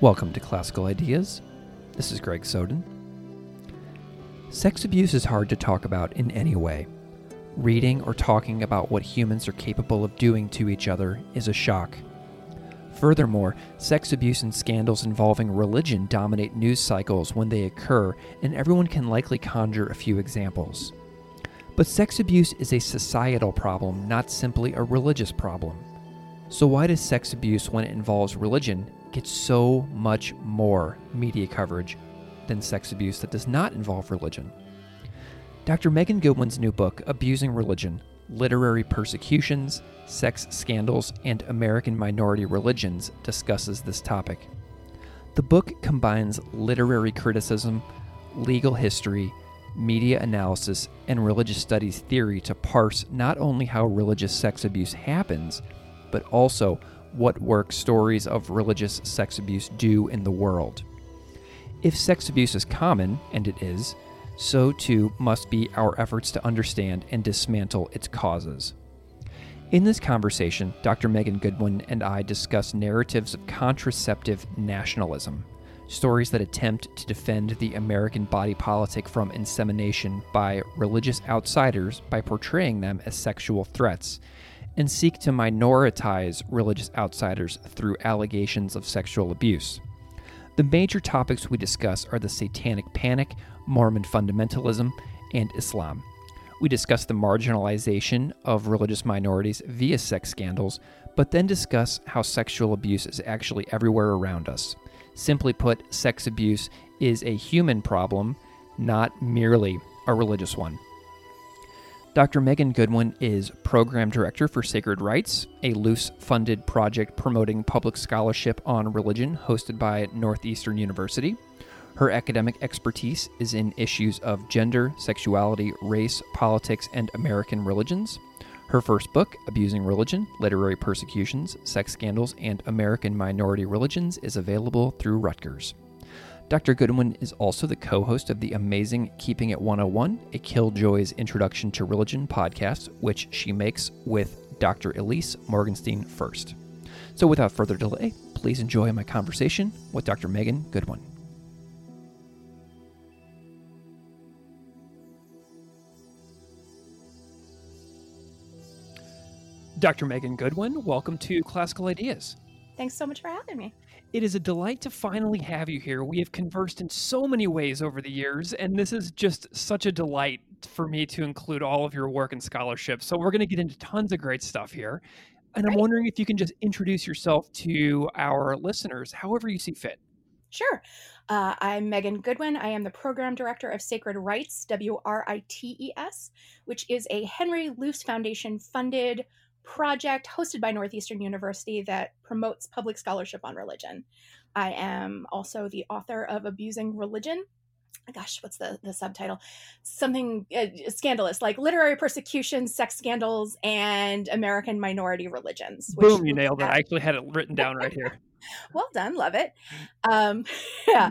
Welcome to Classical Ideas. This is Greg Soden. Sex abuse is hard to talk about in any way. Reading or talking about what humans are capable of doing to each other is a shock. Furthermore, sex abuse and scandals involving religion dominate news cycles when they occur, and everyone can likely conjure a few examples. But sex abuse is a societal problem, not simply a religious problem. So, why does sex abuse, when it involves religion, get so much more media coverage than sex abuse that does not involve religion. Dr. Megan Goodwin's new book, Abusing Religion Literary Persecutions, Sex Scandals, and American Minority Religions, discusses this topic. The book combines literary criticism, legal history, media analysis, and religious studies theory to parse not only how religious sex abuse happens, but also what work stories of religious sex abuse do in the world. If sex abuse is common, and it is, so too must be our efforts to understand and dismantle its causes. In this conversation, Dr. Megan Goodwin and I discuss narratives of contraceptive nationalism, stories that attempt to defend the American body politic from insemination by religious outsiders by portraying them as sexual threats, and seek to minoritize religious outsiders through allegations of sexual abuse. The major topics we discuss are the Satanic Panic, Mormon fundamentalism, and Islam. We discuss the marginalization of religious minorities via sex scandals, but then discuss how sexual abuse is actually everywhere around us. Simply put, sex abuse is a human problem, not merely a religious one. Dr. Megan Goodwin is Program Director for Sacred Writes, a Luce funded project promoting public scholarship on religion hosted by Northeastern University. Her academic expertise is in issues of gender, sexuality, race, politics, and American religions. Her first book, Abusing Religion Literary Persecutions, Sex Scandals, and American Minority Religions, is available through Rutgers. Dr. Goodwin is also the co host of the amazing Keeping It 101, a Killjoy's Introduction to Religion podcast, which she makes with Dr. Ilyse Morgenstein Fuerst. So without further delay, please enjoy my conversation with Dr. Megan Goodwin. Dr. Megan Goodwin, welcome to Classical Ideas. Thanks so much for having me. It is a delight to finally have you here. We have conversed in so many ways over the years, and this is just such a delight for me to include all of your work and scholarship. So, we're going to get into tons of great stuff here. And I'm wondering if you can just introduce yourself to our listeners, however you see fit. Sure. Uh, I'm Megan Goodwin. I am the program director of Sacred Writes, W R I T E S, which is a Henry Luce Foundation funded project hosted by Northeastern University that promotes public scholarship on religion. I am also the author of Abusing Religion. Gosh, what's the, the subtitle? Something uh, scandalous, like literary persecution, sex scandals, and American minority religions. Boom, you nailed it. I actually had it written down right here. Well done love it. Um, yeah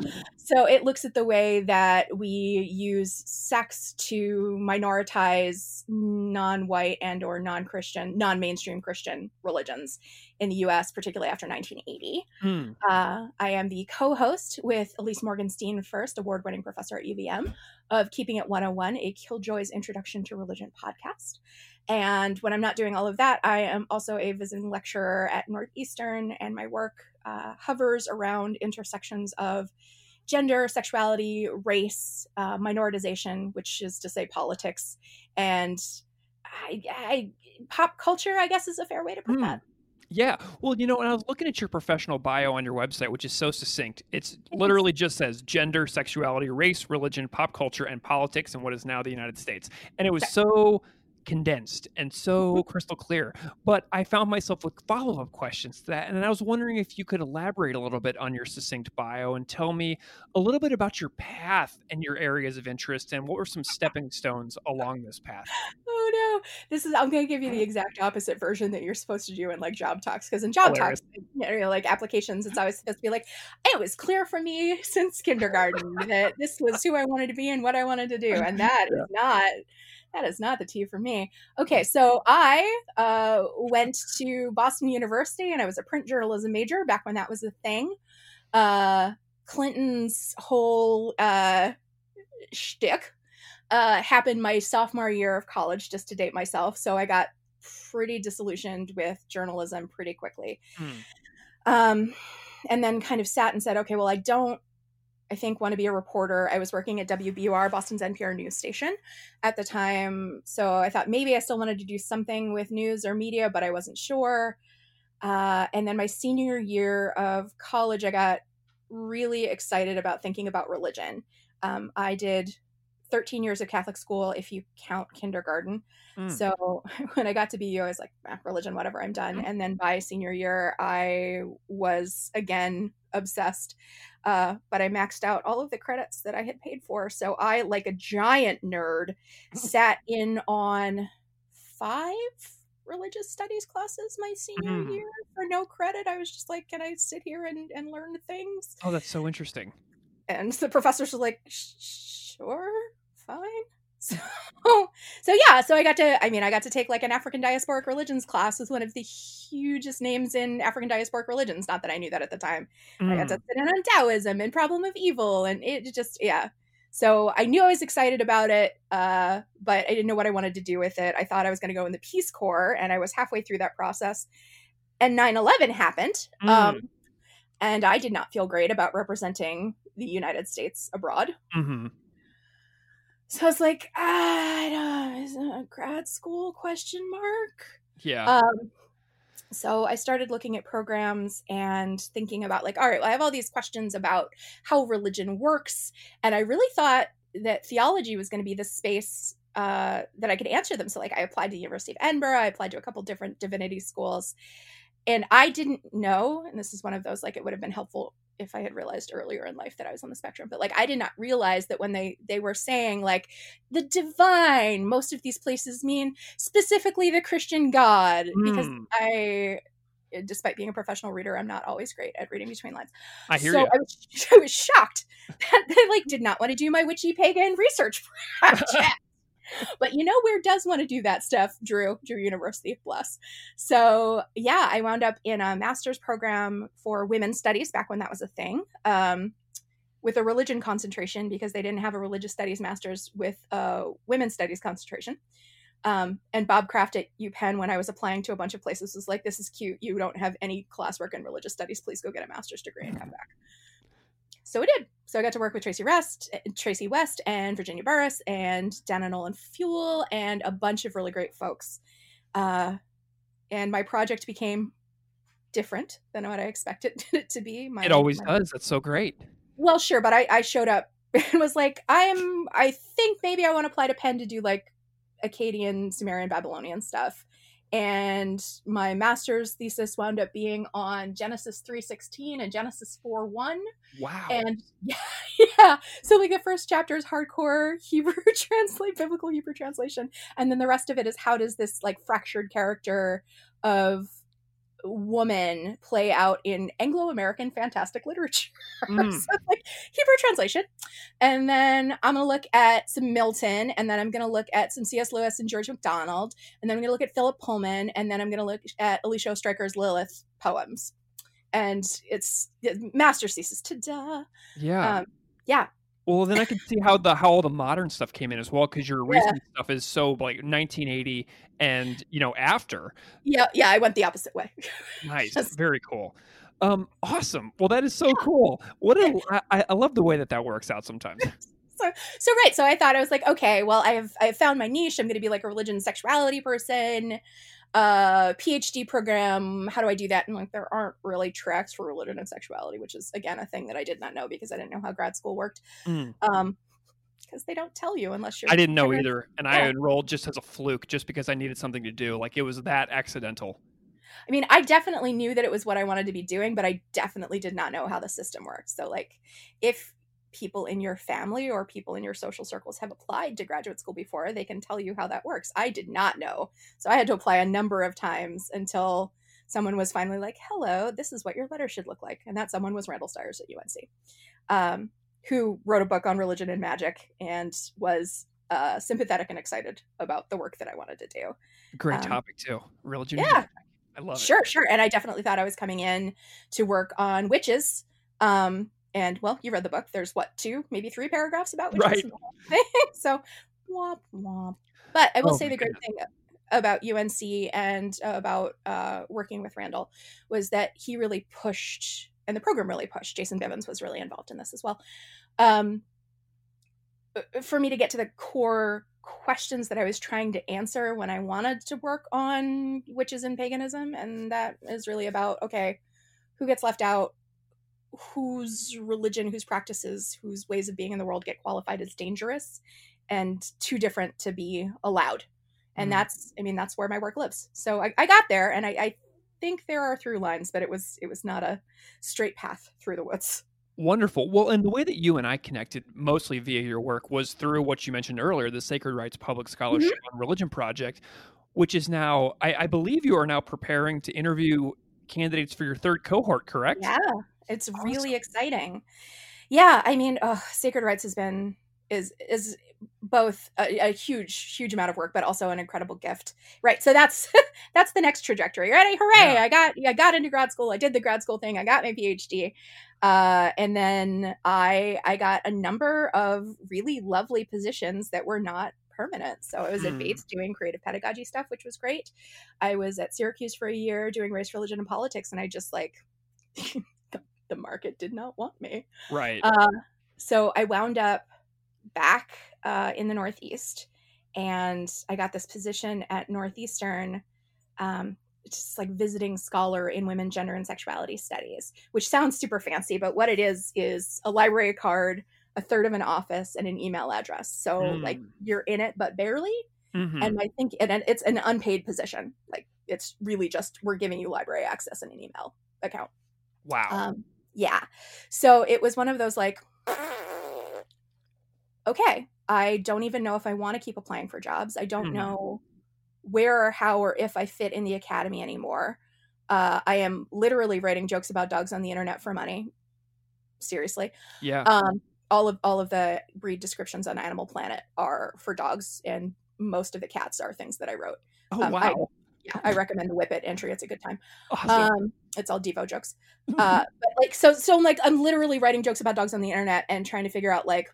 so it looks at the way that we use sex to minoritize non-white and or non-christian non-mainstream christian religions in the us particularly after 1980 hmm. uh, i am the co-host with ilyse morgenstein fuerst award-winning professor at uvm of keeping it 101 a killjoys introduction to religion podcast and when I'm not doing all of that, I am also a visiting lecturer at Northeastern, and my work uh, hovers around intersections of gender, sexuality, race, uh, minoritization, which is to say politics, and I, I, pop culture. I guess is a fair way to put mm. that. Yeah. Well, you know, when I was looking at your professional bio on your website, which is so succinct, it's literally just says gender, sexuality, race, religion, pop culture, and politics in what is now the United States. And it was so condensed and so Mm-hmm. crystal clear. But I found myself with follow up questions to that. And I was wondering if you could elaborate a little bit on your succinct bio and tell me a little bit about your path and your areas of interest and what were some stepping stones along this path. Oh no. This is I'm gonna give you the exact opposite version that you're supposed to do in like job talks. Because in job Hilarious. talks, you know, like applications, it's always supposed to be like, it was clear for me since kindergarten that this was who I wanted to be and what I wanted to do. And that is not that is not the tea for me. Okay, so I uh, went to Boston University and I was a print journalism major back when that was a thing. Uh, Clinton's whole uh, shtick uh, happened my sophomore year of college, just to date myself. So I got pretty disillusioned with journalism pretty quickly. Hmm. Um, and then kind of sat and said, okay, well, I don't, I think, want to be a reporter. I was working at WBUR, Boston's NPR news station at the time. So I thought maybe I still wanted to do something with news or media, but I wasn't sure. Uh, and then my senior year of college, I got really excited about thinking about religion. Um, I did 13 years of Catholic school, if you count kindergarten. Mm. So when I got to BU, I was like, "Ah, religion, whatever, I'm done. And then by senior year, I was again obsessed. Uh, but I maxed out all of the credits that I had paid for. So I, like a giant nerd, sat in on five religious studies classes my senior Mm. year for no credit. I was just like, can I sit here and, and learn things? Oh, that's so interesting. and the professors were like sure fine so so yeah so i got to i mean i got to take like an african diasporic religions class with one of the hugest names in african diasporic religions not that i knew that at the time i got to Mm. sit in on taoism and problem of evil and it just yeah so i knew i was excited about it uh, but i didn't know what i wanted to do with it i thought i was going to go in the peace corps and i was halfway through that process and 9-11 happened Mm. um, and i did not feel great about representing the united states abroad Mhm. So I was like, I don't, is it a grad school question mark? Yeah. Um, so I started looking at programs and thinking about like, all right, well, I have all these questions about how religion works, and I really thought that theology was going to be the space uh, that I could answer them. So like, I applied to the University of Edinburgh, I applied to a couple different divinity schools, and I didn't know. And this is one of those like, it would have been helpful if I had realized earlier in life that I was on the spectrum. But like, I did not realize that when they they were saying like the divine, most of these places mean specifically the Christian God because Mm. I despite being a professional reader i'm not always great at reading between lines I hear so you. I, was, I was shocked that they like did not want to do my witchy pagan research project but you know where does want to do that stuff drew drew university bless so yeah i wound up in a master's program for women's studies back when that was a thing um, with a religion concentration because they didn't have a religious studies master's with a women's studies concentration um, and Bob Kraft at UPenn, when I was applying to a bunch of places, was like, "This is cute. You don't have any classwork in religious studies. Please go get a master's degree and come back." So we did. So I got to work with Traci West, Traci West, and Virginia Burrus, and Danna Nolan Fewell, and a bunch of really great folks. Uh, and my project became different than what I expected it to be. My, it always my- does. That's so great. well, sure, but I, I showed up and was like, I'm, I think maybe I want to apply to Penn to do like Akkadian, Sumerian, Babylonian stuff. And my master's thesis wound up being on Genesis 3.16 and Genesis 4.1. Wow. And yeah, yeah, so like the first chapter is hardcore Hebrew translate, biblical Hebrew translation. And then the rest of it is how does this like fractured character of woman play out in Anglo-American fantastic literature. Mm. so like Hebrew translation. And then I'm gonna look at some Milton, and then I'm gonna look at some C.S. Lewis and George MacDonald, and then I'm gonna look at Philip Pullman, and then I'm gonna look at Alicia Ostriker's Lilith poems. And it's, master's thesis. Ta-da! yeah. Um, yeah, well, then I can see how the how all the modern stuff came in as well because your recent stuff is so like 1980 and you know after. yeah, yeah. I went the opposite way. Nice. Just- Very cool. Um, awesome. Well, that is so cool. What a, I, I love the way that that works out sometimes. so so right so i thought i was like okay well i have i have found my niche i'm going to be like a religion sexuality person uh phd program how do i do that and like there aren't really tracks for religion and sexuality which is again a thing that i did not know because i didn't know how grad school worked Mm. um because they don't tell you unless you're I didn't know either, and I enrolled just as a fluke, just because I needed something to do. Like it was that accidental. I mean, I definitely knew that it was what I wanted to be doing, but I definitely did not know how the system worked. So, like, if people in your family or people in your social circles have applied to graduate school before, they can tell you how that works. I did not know. So, I had to apply a number of times until someone was finally like, hello, this is what your letter should look like. And that someone was Randall Styers at UNC, um, who wrote a book on religion and magic and was uh, sympathetic and excited about the work that I wanted to do. Great Um, topic too. Religion. yeah. I love it. Sure, sure. And I definitely thought I was coming in to work on witches. Um, and well, you read the book. There's what, two, maybe three paragraphs about witches. Right. in the whole thing. so womp womp. But I will Oh say the great thing about UNC and uh, about uh, working with Randall was that he really pushed, and the program really pushed. Jason Bivins was really involved in this as well. Um, uh, for me to get to the core questions that I was trying to answer when I wanted to work on witches and paganism. And that is really about okay, who gets left out, whose religion, whose practices, whose ways of being in the world get qualified as dangerous and too different to be allowed. And Mhm. that's, I mean, that's where my work lives. So I, I got there and I, I think there are through lines, but it was, it was not a straight path through the woods. Wonderful. Well, and the way that you and I connected mostly via your work was through what you mentioned earlier, the Sacred Writes Public Scholarship on Religion Project, which is now, I, I believe you are now preparing to interview candidates for your third cohort, correct? Yeah, it's Awesome. really exciting. Yeah, I mean, oh, Sacred Writes has been is is both a, a huge huge amount of work, but also an incredible gift. Right. So that's that's the next trajectory. Right. Hooray! Yeah. I got I got into grad school. I did the grad school thing. I got my PhD. Uh, and then I I got a number of really lovely positions that were not permanent. So I was at Hmm. Bates doing creative pedagogy stuff, which was great. I was at Syracuse for a year doing race, religion, and politics, and I just like the, market did not want me. Right. Uh, so I wound up back uh, in the Northeast, and I got this position at Northeastern, um, just like visiting scholar in women, gender, and sexuality studies, which sounds super fancy, but what it is is a library card, a third of an office, and an email address. So like Mm. you're in it, but barely. Mhm. And I think and it's an unpaid position. Like it's really just we're giving you library access and an email account. wow. Um, yeah. So it was one of those like, okay, I don't even know if I want to keep applying for jobs. I don't Mhm. know where or how or if I fit in the academy anymore. Uh, I am literally writing jokes about dogs on the internet for money. Seriously. yeah. Um, all of all of the breed descriptions on Animal Planet are for dogs, and most of the cats are things that I wrote. oh, um, wow. Yeah, I recommend the Whippet entry. It's a good time. awesome. Um, it's all Devo jokes. Uh, but like, so, so I'm like, I'm literally writing jokes about dogs on the internet and trying to figure out like,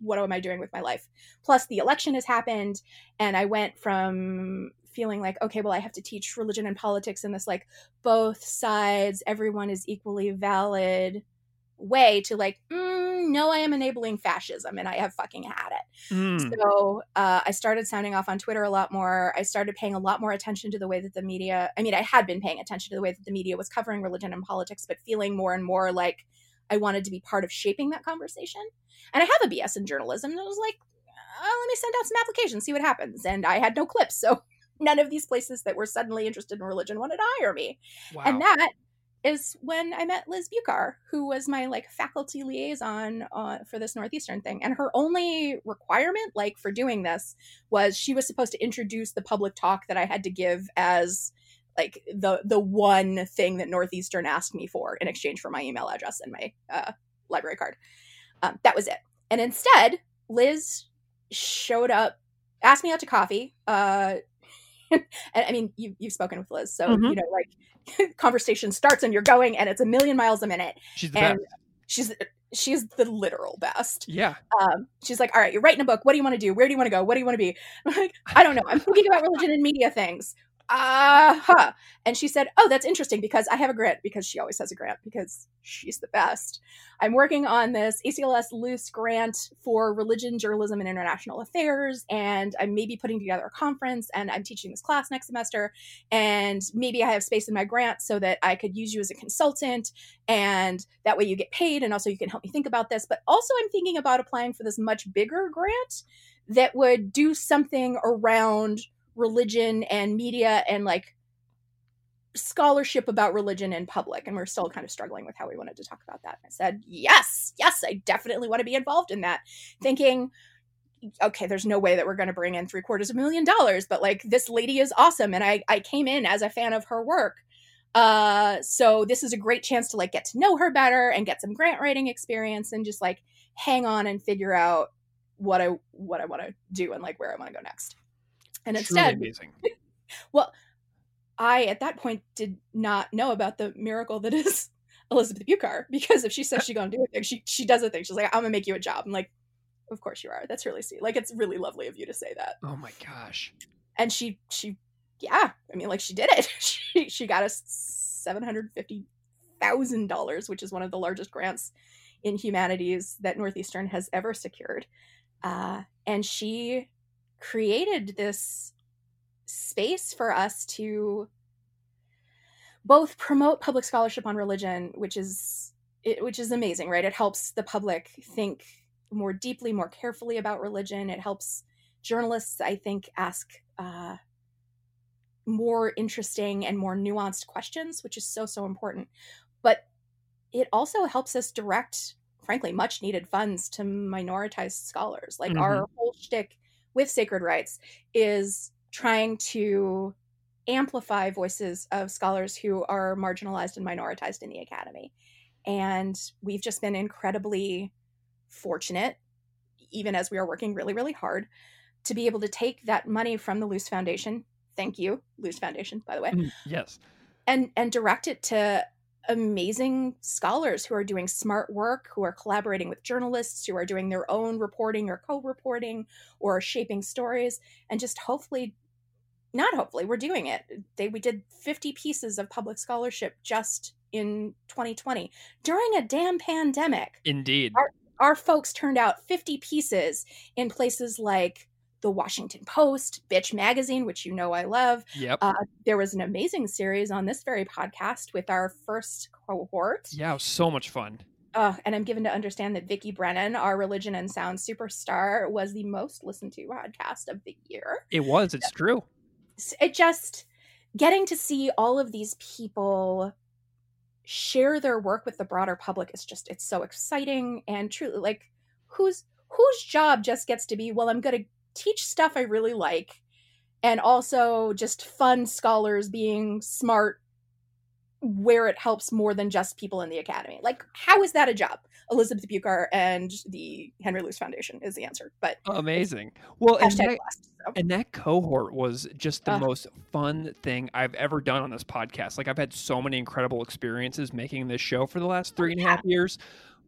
what am I doing with my life? Plus, the election has happened, and I went from feeling like, okay, well, I have to teach religion and politics in this like both sides, everyone is equally valid way to like, mm, no, I am enabling fascism, and I have fucking had it. Mm. So uh, I started sounding off on Twitter a lot more. I started paying a lot more attention to the way that the media, I mean, I had been paying attention to the way that the media was covering religion and politics, but feeling more and more like I wanted to be part of shaping that conversation. And I have a BS in journalism. And I was like, oh, let me send out some applications, see what happens. And I had no clips. So none of these places that were suddenly interested in religion wanted to hire me. wow. And that is when I met Liz Bucar, who was my like faculty liaison uh, for this Northeastern thing. And her only requirement, like for doing this, was she was supposed to introduce the public talk that I had to give as like the the one thing that Northeastern asked me for in exchange for my email address and my uh, library card. Um, that was it. And instead, Liz showed up, asked me out to coffee. Uh, and I mean, you, you've spoken with Liz, so Mhm. you know, like conversation starts and you're going, and it's a million miles a minute. She's the And best. she's she's the literal best. Yeah. Um, she's like, all right, you're writing a book. What do you want to do? Where do you want to go? What do you want to be? I'm like, I don't know. I'm thinking about religion and media things. Uh huh. And she said, Oh, that's interesting because I have a grant because she always has a grant because she's the best. I'm working on this ACLS Luce grant for religion, journalism, and international affairs. And I'm maybe putting together a conference and I'm teaching this class next semester. And maybe I have space in my grant so that I could use you as a consultant. And that way you get paid. And also you can help me think about this. But also, I'm thinking about applying for this much bigger grant that would do something around religion and media and like scholarship about religion in public and we're still kind of struggling with how we wanted to talk about that. I said yes yes i definitely want to be involved in that. Thinking okay there's no way that we're going to bring in three quarters of a million dollars but like this lady is awesome and i i came in as a fan of her work. Uh so this is a great chance to like get to know her better and get some grant writing experience and just like hang on and figure out what i what i want to do and like where i want to go next and instead amazing. well i at that point did not know about the miracle that is elizabeth bucar because if she says she's gonna do a thing she she does a thing. She's like i'm gonna make you a job. I'm like of course you are. That's really sweet. Like it's really lovely of you to say that. Oh my gosh. And she she yeah i mean like she did it. She she got us seven hundred fifty thousand dollars which is one of the largest grants in humanities that northeastern has ever secured. Uh, and she created this space for us to both promote public scholarship on religion which is it, which is amazing right? It helps the public think more deeply more carefully about religion. It helps journalists i think ask uh, more interesting and more nuanced questions which is so so important. But it also helps us direct frankly much needed funds to minoritized scholars. Like mm-hmm. our whole shtick with sacred writes is trying to amplify voices of scholars who are marginalized and minoritized in the academy. And we've just been incredibly fortunate, even as we are working really, really hard, to be able to take that money from the Luce Foundation. Thank you, Luce Foundation, by the way. Mm, yes. And and direct it to amazing scholars who are doing smart work, who are collaborating with journalists, who are doing their own reporting or co reporting or shaping stories, and just hopefully, not hopefully, we're doing it. They, we did 50 pieces of public scholarship just in 2020 during a damn pandemic. Indeed. Our, our folks turned out 50 pieces in places like the Washington Post, Bitch Magazine, which you know I love. Yep. Uh, there was an amazing series on this very podcast with our first cohort. Yeah, so much fun. Uh, and I'm given to understand that Vicki Brennan, our religion and sound superstar, was the most listened to podcast of the year. It was. It's true. It just getting to see all of these people share their work with the broader public is just it's so exciting and truly like whose whose job just gets to be well i'm going to teach stuff I really like, and also just fun scholars being smart where it helps more than just people in the academy. Like, how is that a job? Elizabeth Bucar and the Henry Luce Foundation is the answer. But amazing. Well, and that, so. and that, cohort was just the uh, most fun thing I've ever done on this podcast. Like, I've had so many incredible experiences making this show for the last three and a half years.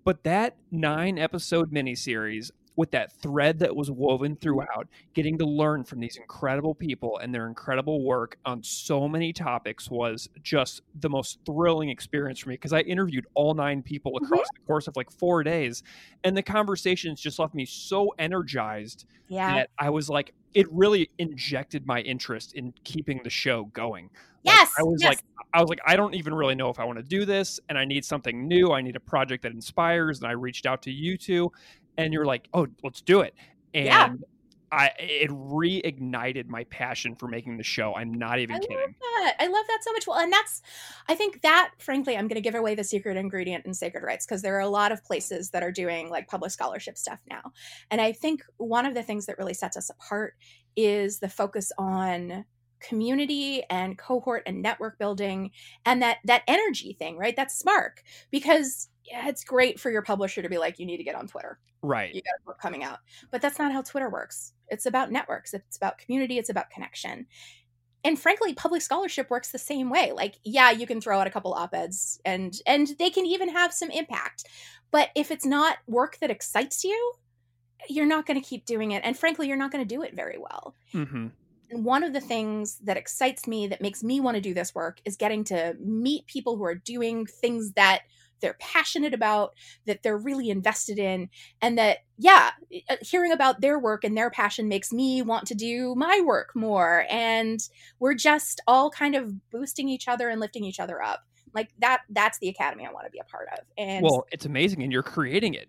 But that nine episode miniseries, with that thread that was woven mm-hmm. throughout, getting to learn from these incredible people and their incredible work on so many topics was just the most thrilling experience for me because I interviewed all nine people mm-hmm. across mm-hmm. the course of like four days. And the conversations just left me so energized yeah. that I was like, it really injected my interest in keeping the show going. Yes. Like, I was yes. like, I was like, I don't even really know if I want to do this, and I need something new. I need a project that inspires. And I reached out to you two, and you're like, oh, let's do it. And yeah. I it reignited my passion for making the show. I'm not even I kidding. Love that. I love that so much. Well, and that's I think that frankly, I'm going to give away the secret ingredient in Sacred Writes because there are a lot of places that are doing like public scholarship stuff now. And I think one of the things that really sets us apart is the focus on community and cohort and network building and that that energy thing, right? That spark because yeah, it's great for your publisher to be like, you need to get on Twitter. Right. You got a book coming out. But that's not how Twitter works. It's about networks, it's about community, it's about connection. And frankly, public scholarship works the same way. Like, yeah, you can throw out a couple op-eds and and they can even have some impact. But if it's not work that excites you, you're not going to keep doing it. And frankly, you're not going to do it very well. Mm-hmm. one of the things that excites me that makes me want to do this work is getting to meet people who are doing things that they're passionate about that they're really invested in and that yeah uh, hearing about their work and their passion makes me want to do my work more. And we're just all kind of boosting each other and lifting each other up. Like that that's the academy i want to be a part of. And well it's amazing and you're creating it.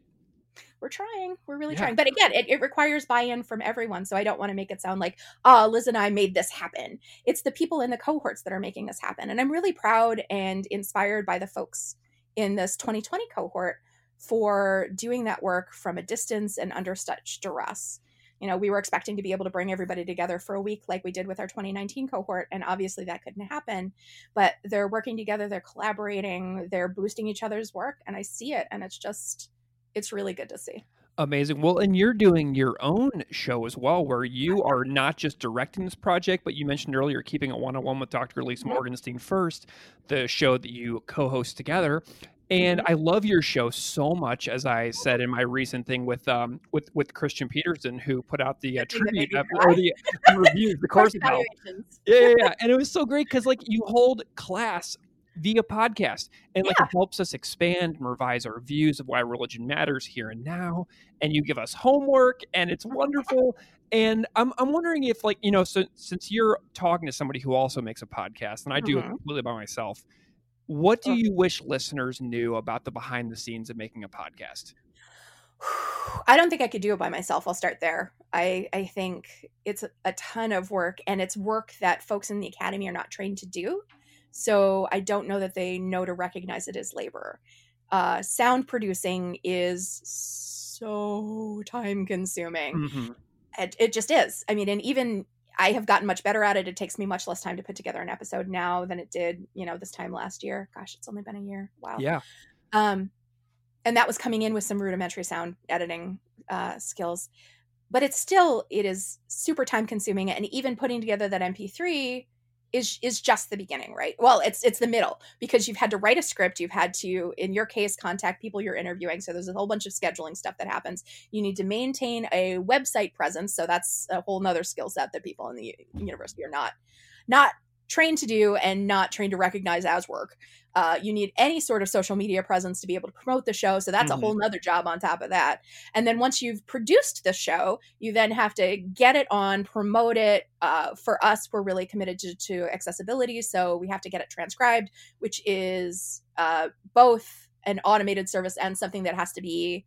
We're trying. We're really yeah. trying. But again it, it requires buy-in from everyone so i don't want to make it sound like oh liz and i made this happen. It's the people in the cohorts that are making this happen and i'm really proud and inspired by the folks in this 2020 cohort for doing that work from a distance and under such duress you know we were expecting to be able to bring everybody together for a week like we did with our 2019 cohort and obviously that couldn't happen but they're working together they're collaborating they're boosting each other's work and i see it and it's just it's really good to see. Amazing. Well, and you're doing your own show as well, where you are not just directing this project, but you mentioned earlier keeping a one on one with Dr. Ilyse. Morgenstein Fuerst, the show that you co host together. And mm-hmm. I love your show so much, as I said in my recent thing with um with with Kristian Petersen, who put out the uh, tribute of, or the, the reviews, the course. Yeah, yeah, yeah, and it was so great because like you hold class via podcast and like it helps us expand and revise our views of why religion matters here and now and you give us homework and it's wonderful and i'm, I'm wondering if like you know so since you're talking to somebody who also makes a podcast and i do mm-hmm. it completely by myself what do you wish listeners knew about the behind the scenes of making a podcast I don't think I could do it by myself. I'll start there. I, I think it's a ton of work, and it's work that folks in the academy are not trained to do. So I don't know that they know to recognize it as labor. Uh, sound producing is so time consuming. Mm-hmm. It, it just is. I mean, and even I have gotten much better at it. It takes me much less time to put together an episode now than it did, you know, this time last year. Gosh, it's only been a year. Wow. Yeah. Um, and that was coming in with some rudimentary sound editing uh, skills, but it's still it is super time consuming. And even putting together that MP3 is is just the beginning right? Well it's it's the middle because you've had to write a script you've had to in your case contact people you're interviewing. So there's a whole bunch of scheduling stuff that happens. You need to maintain a website presence. So that's a whole nother skill set that people in the university are not not trained to do and not trained to recognize as work. Uh, you need any sort of social media presence to be able to promote the show. So that's mm-hmm. a whole nother job on top of that. And then once you've produced the show, you then have to get it on, promote it. Uh, for us, we're really committed to, to, accessibility. So we have to get it transcribed, which is uh, both an automated service and something that has to be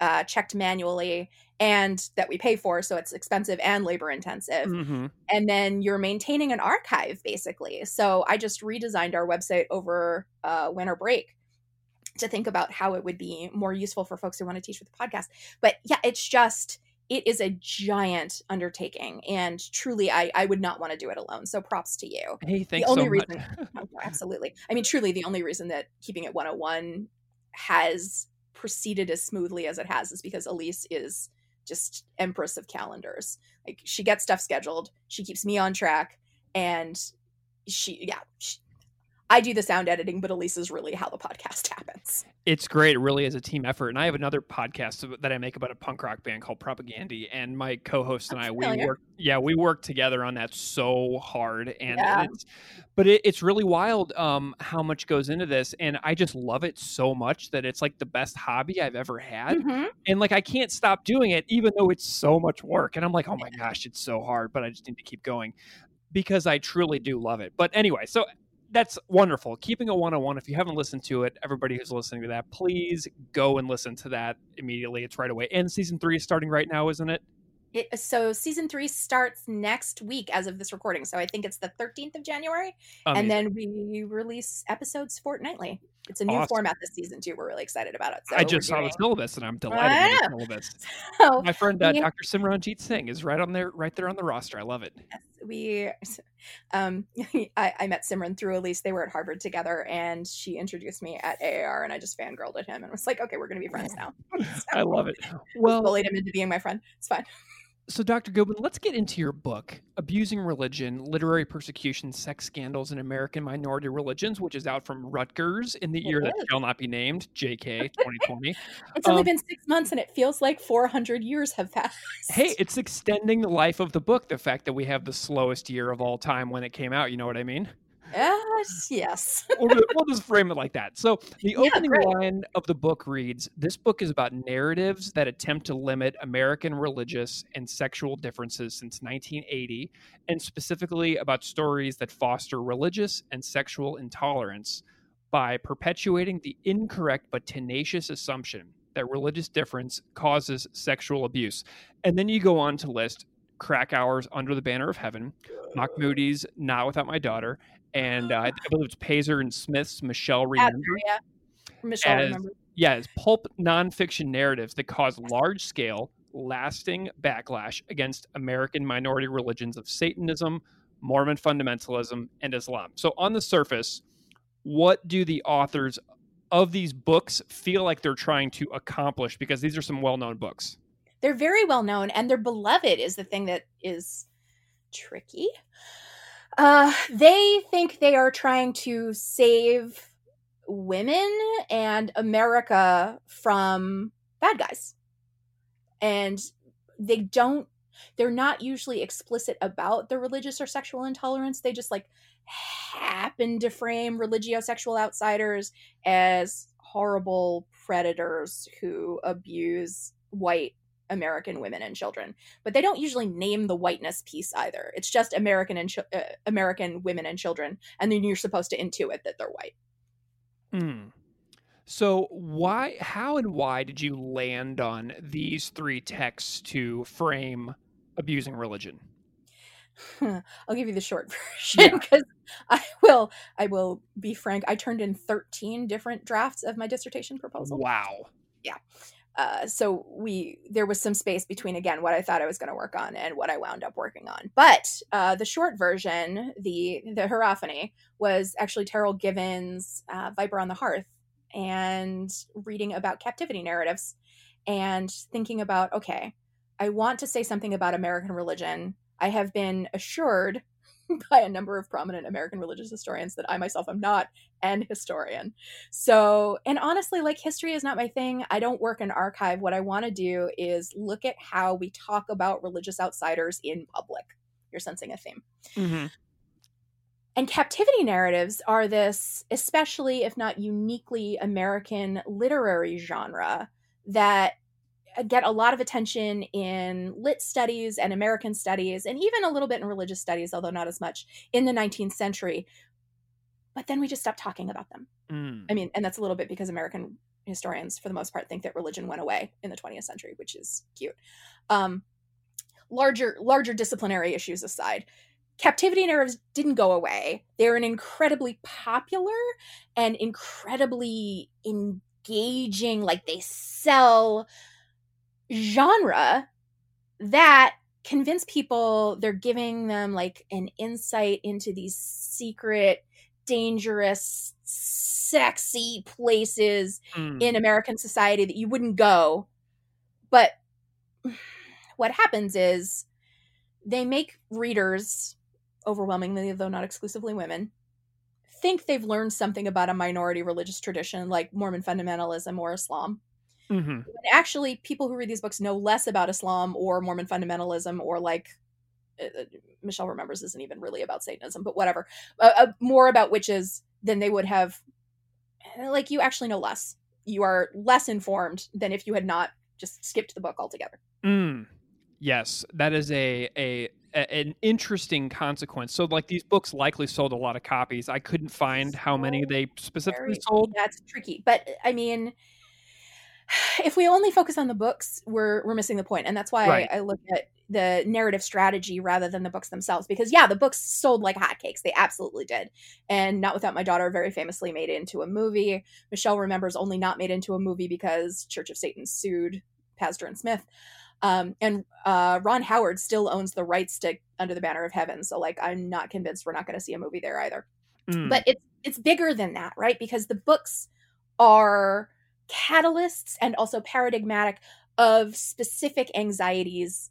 uh, checked manually and that we pay for so it's expensive and labor intensive. Mm-hmm. and then you're maintaining an archive basically. So i just redesigned our website over uh, winter break to think about how it would be more useful for folks who want to teach with the podcast. But yeah it's just it is a giant undertaking and truly I, I would not want to do it alone so props to you. Hey thanks the only so reason oh, absolutely. I mean truly the only reason that keeping it 101 has proceeded as smoothly as it has is because ilyse is just empress of calendars. Like she gets stuff scheduled, she keeps me on track, and she yeah, she, I do the sound editing, but Ilyse is really how the podcast happens. It's great. It really is a team effort. And I have another podcast that I make about a punk rock band called Propagandhi. And my co-host and I, we work, yeah, we work together on that so hard. And, yeah. and it's, but it, it's really wild um, how much goes into this. And I just love it so much that it's like the best hobby I've ever had. Mm-hmm. And like, I can't stop doing it, even though it's so much work. And I'm like, oh my gosh, it's so hard, but I just need to keep going because I truly do love it. But anyway, so that's wonderful. Keeping It 101. If you haven't listened to it, everybody who's listening to that, please go and listen to that immediately. It's right away. And season three is starting right now, isn't it? It, so season three starts next week as of this recording. So I think it's the 13th of January, Amazing. and then we release episodes fortnightly. It's a new awesome. format this season too. We're really excited about it. So I just saw the syllabus, and I'm delighted with the syllabus. So My friend uh, we, Dr. Simran Jeet Singh is right on there, right there on the roster. I love it. Yes, we, um, I, I, met Simran through Ilyse. They were at Harvard together, and she introduced me at AAR, and I just fangirled at him and was like, "Okay, we're going to be friends now." so I love it. Well, bullied him into being my friend. It's fine. So, Dr. Goodwin, let's get into your book, Abusing Religion Literary Persecution, Sex Scandals in American Minority Religions, which is out from Rutgers in the It year that is. shall not be named, JK 2020. It's only Um, been six months and it feels like 400 years have passed. hey, it's extending the life of the book, the fact that we have the slowest year of all time when it came out. You know what I mean? Yes, yes. we'll, we'll just frame it like that. So, the opening great. line of the book reads This book is about narratives that attempt to limit American religious and sexual differences since 1980, and specifically about stories that foster religious and sexual intolerance by perpetuating the incorrect but tenacious assumption that religious difference causes sexual abuse. And then you go on to list Krakauer's Under the Banner of Heaven, Mahmoody's Not Without My Daughter, and uh, I believe it's Pazder and Smith's Michelle Remember. Yeah. Michelle, As- remember. Yeah, it's pulp nonfiction narratives that cause large scale, lasting backlash against American minority religions of Satanism, Mormon fundamentalism, and Islam. So, on the surface, what do the authors of these books feel like they're trying to accomplish? Because these are some well known books. They're very well known and they're beloved is the thing that is tricky. Uh, they think they are trying to save women and America from bad guys. And they don't, they're not usually explicit about the religious or sexual intolerance. They just like happen to frame religio-sexual outsiders as horrible predators who abuse white American women and children, but they don't usually name the whiteness piece either. It's just American and uh, American women and children, and then you're supposed to intuit that they're white. Hmm. So, why, how, and why did you land on these three texts to frame abusing religion? I'll give you the short version because I will. I will be frank. I turned in 13 different drafts of my dissertation proposal. Wow. Uh, so we there was some space between again what I thought I was going to work on and what I wound up working on. But uh, the short version, the the hierophany, was actually Terryl Givens' uh, Viper on the Hearth, and reading about captivity narratives, and thinking about okay, I want to say something about American religion. I have been assured by a number of prominent American religious historians that I myself am not an historian. So, and honestly, like history is not my thing. I don't work in archive. What I want to do is look at how we talk about religious outsiders in public. You're sensing a theme. Mm-hmm. And captivity narratives are this, especially if not uniquely American literary genre that get a lot of attention in lit studies and American studies, and even a little bit in religious studies, although not as much in the 19th century. But then we just stopped talking about them. Mm. I mean, and that's a little bit because American historians, for the most part, think that religion went away in the 20th century, which is cute. Um, larger, larger disciplinary issues aside, captivity narratives didn't go away. They're an incredibly popular and incredibly engaging, like they sell genre that convince people they're giving them like an insight into these secret dangerous sexy places Mm. in American society that you wouldn't go. But what happens is they make readers, overwhelmingly, though not exclusively women, think they've learned something about a minority religious tradition like Mormon fundamentalism or Islam. Mhm. When actually, people who read these books know less about Islam or Mormon fundamentalism or like. uh, uh, Michelle remembers isn't even really about Satanism, but whatever. Uh, uh, more about witches than they would have like you actually know less. You are less informed than if you had not just skipped the book altogether. Mm. Yes, that is a, a a- an interesting consequence. So, like these books likely sold a lot of copies. I couldn't find how many they specifically very- sold. That's tricky. But I mean if we only focus on the books, we're we're missing the point. And that's why Right. I, I look at the narrative strategy rather than the books themselves. Because yeah, the books sold like hotcakes. They absolutely did. And Not Without My Daughter very famously made it into a movie. Michelle remembers only not made into a movie because Church of Satan sued Pazder and Smith. Um, and uh, Ron Howard still owns the rights to Under the Banner of Heaven. So like I'm not convinced we're not going to see a movie there either Mm. but it's it's bigger than that right because the books are catalysts and also paradigmatic of specific anxieties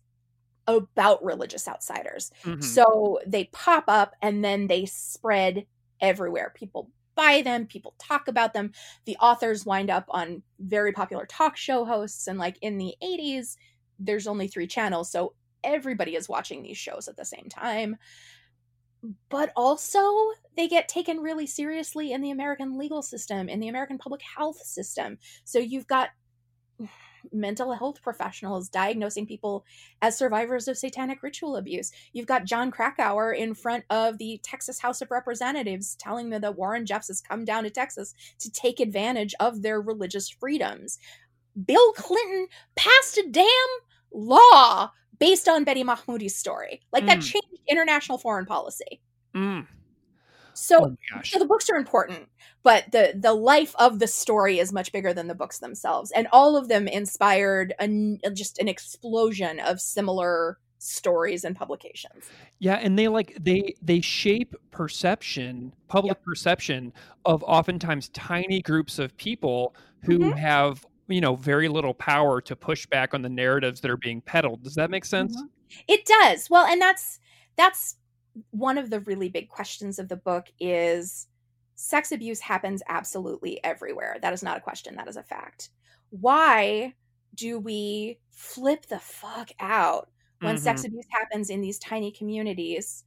about religious outsiders. Mhm. So they pop up and then they spread everywhere. People buy them, people talk about them. The authors wind up on very popular talk show hosts. And like in the 80s, there's only three channels. So everybody is watching these shows at the same time. But also, they get taken really seriously in the American legal system, in the American public health system. So you've got mental health professionals diagnosing people as survivors of satanic ritual abuse. You've got Jon Krakauer in front of the Texas House of Representatives telling them that Warren Jeffs has come down to Texas to take advantage of their religious freedoms. Bill Clinton passed a damn law based on Betty Mahmoody's story. Like that Mm. changed international foreign policy. Mm. So Oh so the books are important, but the the life of the story is much bigger than the books themselves, and all of them inspired an, just an explosion of similar stories and publications. Yeah, and they like they they shape perception, public perception of oftentimes tiny groups of people who Mhm. have, you know, very little power to push back on the narratives that are being peddled. Does that make sense? Mhm. It does well, and that's that's one of the really big questions of the book is sex abuse happens absolutely everywhere. That is not a question. That is a fact. Why do we flip the fuck out when sex Mhm. abuse happens in these tiny communities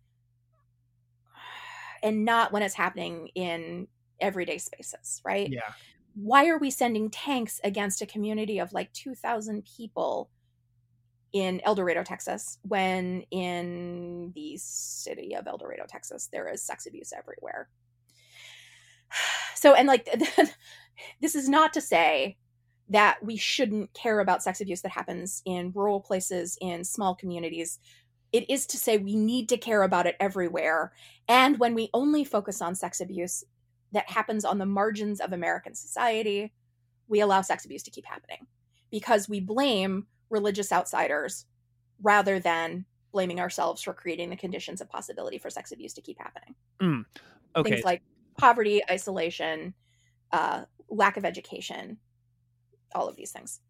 and not when it's happening in everyday spaces, right? Yeah. Why are we sending tanks against a community of like 2,000 people in Eldorado, Texas, when in the city of Eldorado, Texas, there is sex abuse everywhere? So, and like, this is not to say that we shouldn't care about sex abuse that happens in rural places, in small communities. It is to say we need to care about it everywhere. And when we only focus on sex abuse that happens on the margins of American society, we allow sex abuse to keep happening because we blame religious outsiders rather than blaming ourselves for creating the conditions of possibility for sex abuse to keep happening. Okay. Things like poverty, isolation, uh, lack of education, all of these things.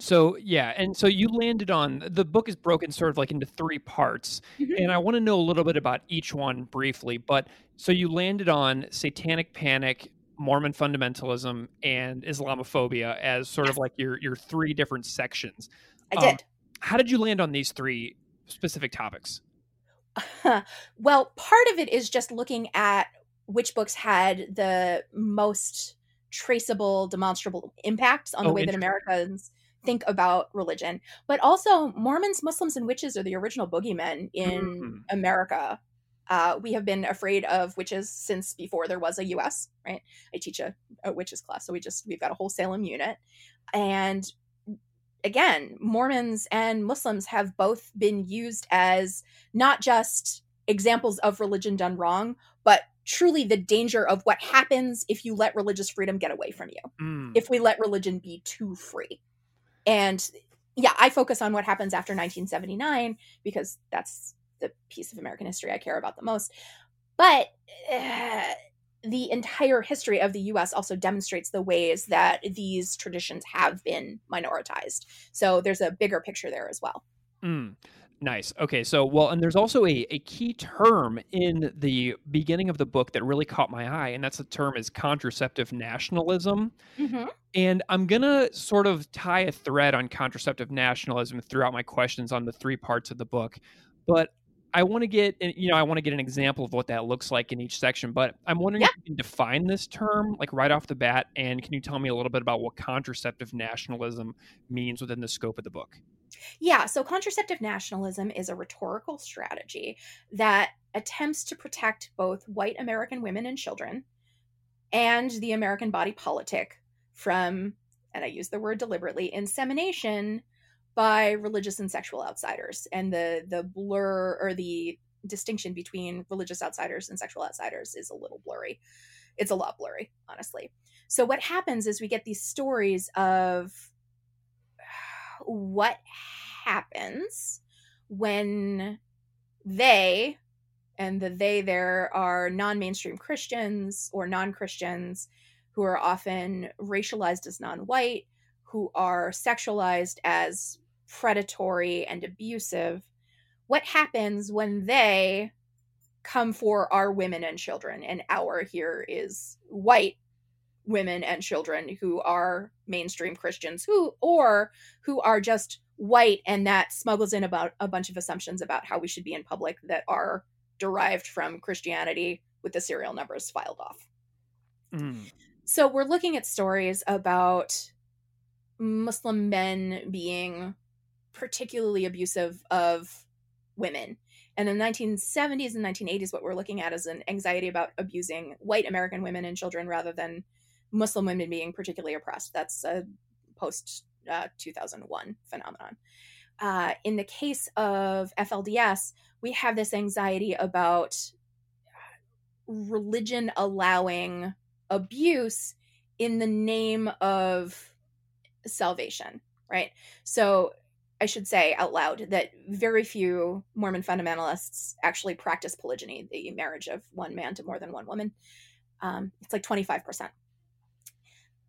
So yeah, and so you landed on the book is broken sort of like into three parts, Mhm. and I want to know a little bit about each one briefly. But so you landed on satanic panic, Mormon fundamentalism, and Islamophobia as sort of like your your three different sections. I Um, did. How did you land on these three specific topics? well, part of it is just looking at which books had the most traceable, demonstrable impacts on the Oh, way that. Americans think about religion. But also, Mormons, Muslims, and witches are the original boogeymen in Mm. America. Uh, we have been afraid of witches since before there was a U.S. Right? I teach a, a witches class, so we just we've got a whole Salem unit, and again, Mormons and Muslims have both been used as not just examples of religion done wrong, but truly the danger of what happens if you let religious freedom get away from you, Mm. if we let religion be too free. And yeah, I focus on what happens after 1979 because that's the piece of American history I care about the most. But uh, the entire history of the US also demonstrates the ways that these traditions have been minoritized. So there's a bigger picture there as well. Mm. Nice. Okay. So, well, and there's also a, a key term in the beginning of the book that really caught my eye, and that's the term is contraceptive nationalism. And I'm going to sort of tie a thread on contraceptive nationalism throughout my questions on the three parts of the book. But I want to get, you know, I want to get an example of what that looks like in each section. But I'm wondering Yeah. if you can define this term, like right off the bat. And can you tell me a little bit about what contraceptive nationalism means within the scope of the book? Yeah, so contraceptive nationalism is a rhetorical strategy that attempts to protect both white American women and children and the American body politic from, and I use the word deliberately, insemination by religious and sexual outsiders and the the blur or the distinction between religious outsiders and sexual outsiders is a little blurry. It's a lot blurry, honestly. So what happens is we get these stories of what happens when they and the they there are non-mainstream Christians or non-Christians who are often racialized as non-white, who are sexualized as predatory and abusive, what happens when they come for our women and children? And our here is white women and children who are mainstream Christians who or who are just white and that smuggles in about a bunch of assumptions about how we should be in public that are derived from Christianity with the serial numbers filed off. Mm. So we're looking at stories about Muslim men being particularly abusive of women. And in the 1970s and 1980s, what we're looking at is an anxiety about abusing white American women and children rather than Muslim women being particularly oppressed. That's a post uh, 2001 phenomenon. Uh, in the case of FLDS, we have this anxiety about religion allowing abuse in the name of salvation, right? So I should say out loud that very few Mormon fundamentalists actually practice polygyny, the marriage of one man to more than one woman. Um, it's like 25%.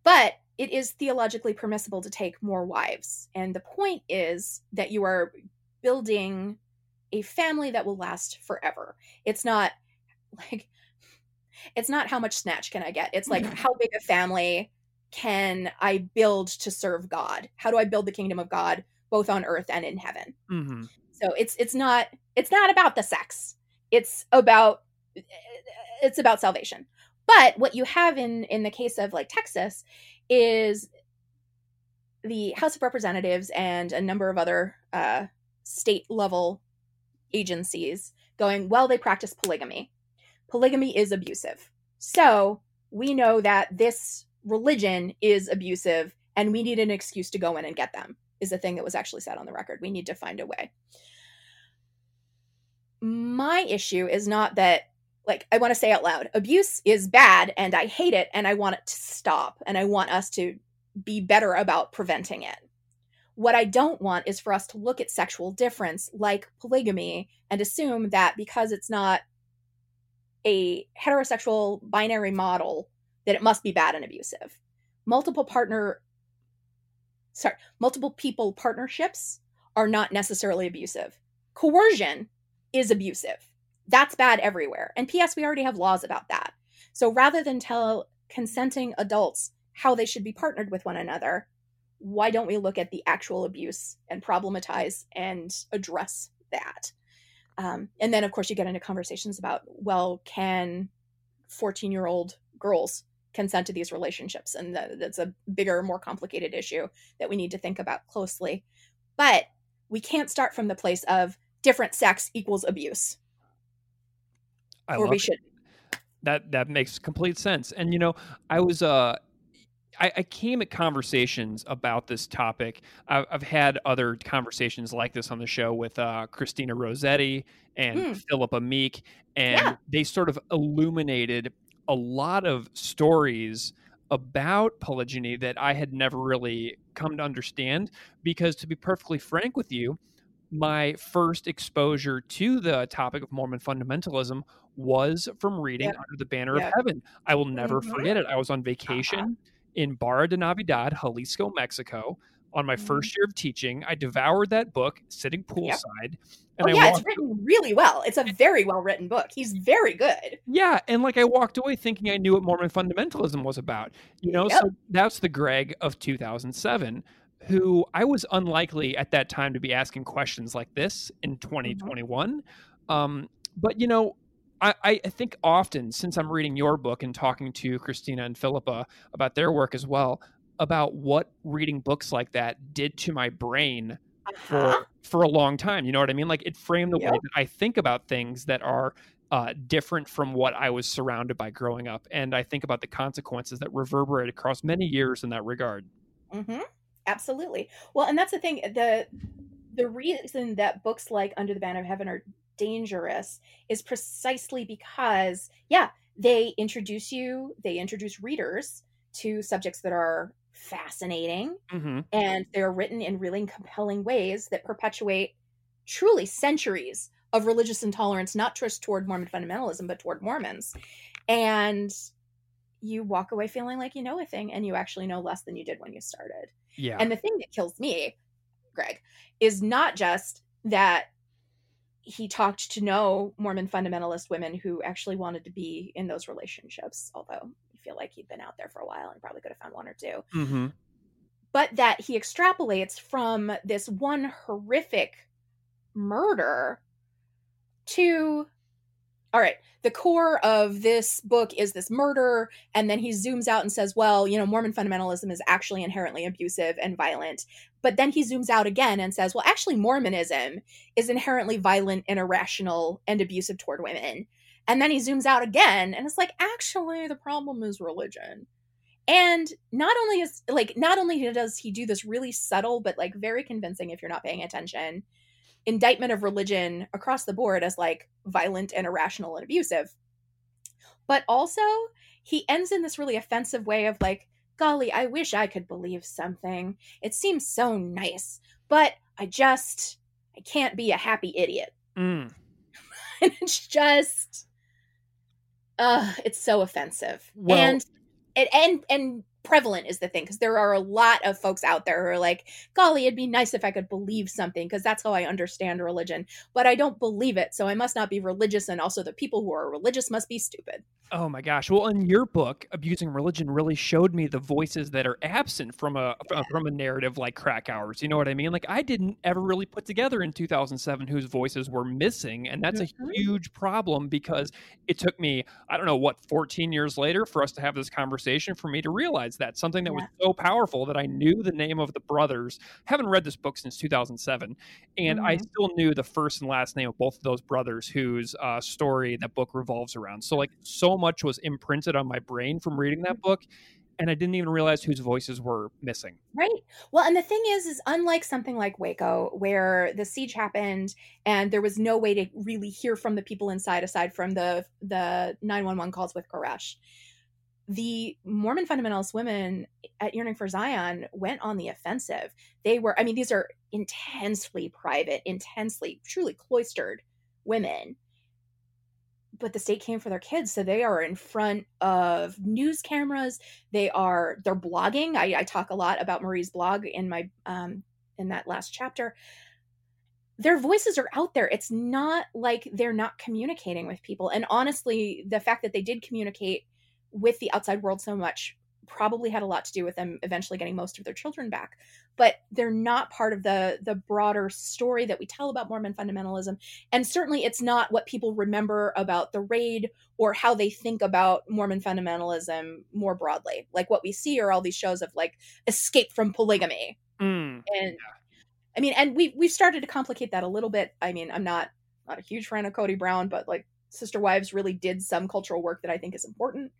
But it is theologically permissible to take more wives. And the point is that you are building a family that will last forever. It's not like, it's not how much snatch can I get. It's like, how big a family can I build to serve God? How do I build the kingdom of God both on earth and in heaven? Mm-hmm. So it's it's not it's not about the sex. It's about it's about salvation. But what you have in in the case of like Texas is the House of Representatives and a number of other uh, state level agencies going, well, they practice polygamy. Polygamy is abusive. So we know that this religion is abusive and we need an excuse to go in and get them, is the thing that was actually said on the record. We need to find a way. My issue is not that like I want to say out loud, abuse is bad and I hate it and I want it to stop and I want us to be better about preventing it. What I don't want is for us to look at sexual difference like polygamy and assume that because it's not a heterosexual binary model that it must be bad and abusive. Multiple partner sorry, multiple people partnerships are not necessarily abusive. Coercion is abusive that's bad everywhere. And P.S., we already have laws about that. So rather than tell consenting adults how they should be partnered with one another, why don't we look at the actual abuse and problematize and address that? Um, and then, of course, you get into conversations about, well, can 14 year old girls consent to these relationships? And the, that's a bigger, more complicated issue that we need to think about closely. But we can't start from the place of different sex equals abuse I or we should. That that makes complete sense. And you know, I was uh I, I, came at conversations about this topic. I've, I've, had other conversations like this on the show with uh, Cristina Rosetti and hmm. Philippa Meek, and yeah. they sort of illuminated a lot of stories about polygyny that I had never really come to understand. Because to be perfectly frank with you, my first exposure to the topic of Mormon fundamentalism was from reading yeah. Under the Banner yeah. of Heaven. I will never mm-hmm. forget it. I was on uh-huh. vacation uh-huh. in Barra de Navidad, Jalisco, Mexico. On my mm-hmm. first year of teaching, I devoured that book sitting poolside. Yep. And oh, I yeah, it's written really well. It's a very well written book. He's very good. Yeah, and like I walked away thinking I knew what Mormon fundamentalism was about. You know, yep. so that's the Greg of 2007 who I was unlikely at that time to be asking questions like this in 2021. Mm-hmm. Um, but you know, I, I think often since I'm reading your book and talking to Cristina and Philippa about their work as well, about what reading books like that did to my brain uh-huh. for for a long time. You know what I mean? Like it framed the yep. way that I think about things that are uh, different from what I was surrounded by growing up, and I think about the consequences that reverberate across many years in that regard. Mm-hmm. Absolutely. Well, and that's the thing. the The reason that books like Under the Banner of Heaven are dangerous is precisely because, yeah, they introduce you, they introduce readers to subjects that are fascinating mm-hmm. and they're written in really compelling ways that perpetuate truly centuries of religious intolerance, not just toward Mormon fundamentalism, but toward Mormons. And you walk away feeling like you know a thing and you actually know less than you did when you started. Yeah. And the thing that kills me, Greg, is not just that he talked to no Mormon fundamentalist women who actually wanted to be in those relationships, although feel like he'd been out there for a while and probably could have found one or 2 Mm-hmm. But that he extrapolates from this one horrific murder to all right, the core of this book is this murder. And then he zooms out and says, well, you know, Mormon fundamentalism is actually inherently abusive and violent. But then he zooms out again and says, well, actually, Mormonism is inherently violent and irrational and abusive toward women. And then he zooms out again and it's like, actually, the problem is religion. And not only is like, not only does he do this really subtle, but like very convincing if you're not paying attention indictment of religion across the board as like violent and irrational and abusive. But also, he ends in this really offensive way of like, golly, I wish I could believe something. It seems so nice, but I just I can't be a happy idiot. Mm. and it's just uh it's so offensive. Well- and it and and prevalent is the thing because there are a lot of folks out there who are like golly it'd be nice if i could believe something because that's how i understand religion but i don't believe it so i must not be religious and also the people who are religious must be stupid Oh my gosh. Well, in your book, Abusing Religion really showed me the voices that are absent from a from- from a narrative like Krakauer's. You know what I mean? Like I didn't ever really put together in 2007 whose voices were missing, and that's a huge problem because it took me, I don't know what, 14 years later for us to have this conversation for me to realize that something that was so powerful that I knew the name of the brothers. Haven't read this book since 2007, and I Mhm. still knew the first and last name of both of those brothers whose uh, story that book revolves around. So like so much was imprinted on my brain from reading that mm-hmm. book, and I didn't even realize whose voices were missing. Right. Well, and the thing is, is unlike something like Waco, where the siege happened and there was no way to really hear from the people inside aside from the the nine one one calls with Koresh. The Mormon fundamentalist women at Yearning for Zion went on the offensive. They were, I mean, these are intensely private, intensely, truly cloistered women. But the state came for their kids, so they are in front of news cameras. They are they're blogging. I, I talk a lot about marie's blog in my um in that last chapter. Their voices are out there. It's not like they're not communicating with people. And honestly the fact that they did communicate with the outside world so much probably had a lot to do with them eventually getting most of their children back but they're not part of the the broader story that we tell about mormon fundamentalism and certainly it's not what people remember about the raid or how they think about Mormon fundamentalism more broadly. Like what we see are all these shows of like escape from polygamy. Mm. And I mean, and we we've started to complicate that a little bit. I mean, I'm not not a huge fan of Kody Brown, but like Sister Wives really did some cultural work that I think is important.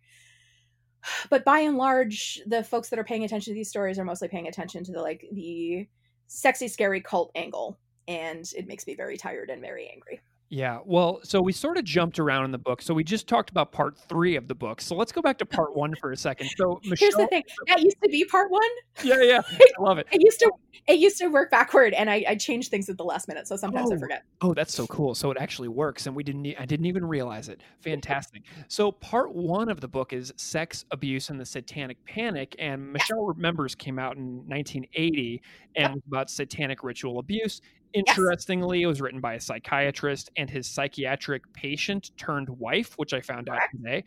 But by and large, the folks that are paying attention to these stories are mostly paying attention to the like the sexy, scary cult angle. And it makes me very tired and very angry. Yeah. Well, so we sort of jumped around in the book. So we just talked about part three of the book. So let's go back to part one for a second. So Michelle, Here's the thing. That used to be part one. yeah, yeah, I love it. It used to it used to work backward, and I, I change things at the last minute, so sometimes I Oh. forget. Oh, that's so cool. So it actually works, and we didn't. I didn't even realize it. Fantastic. So part one of the book is sex abuse and the satanic panic, and Michelle Remembers came out in 1980 and about satanic ritual abuse. Interestingly, it was written by a psychiatrist and his psychiatric patient turned wife, which I found out today.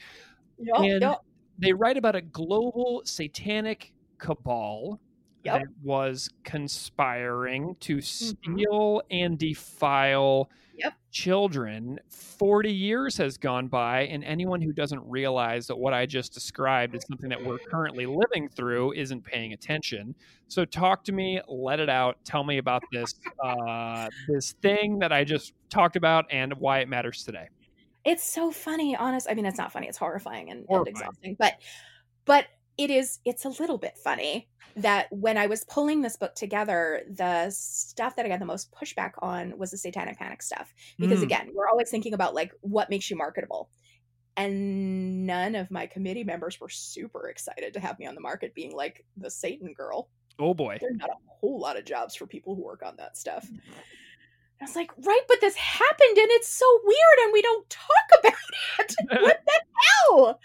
Yup, And- yup. They write about a global satanic cabal Yep. that was conspiring to steal and defile Yep. children. 40 years has gone by, and anyone who doesn't realize that what I just described is something that we're currently living through isn't paying attention. So, talk to me, let it out, tell me about this uh, this thing that I just talked about and why it matters today. It's so funny, honest. I mean, it's not funny. It's horrifying and, and exhausting, but but it is. It's a little bit funny that when I was pulling this book together, the stuff that I got the most pushback on was the satanic panic stuff. Because Mm. again, we're always thinking about like what makes you marketable. And none of my committee members were super excited to have me on the market being like the Satan girl. Oh boy. there's not a whole lot of jobs for people who work on that stuff. I was like, right, but this happened and it's so weird and we don't talk about it. what the hell?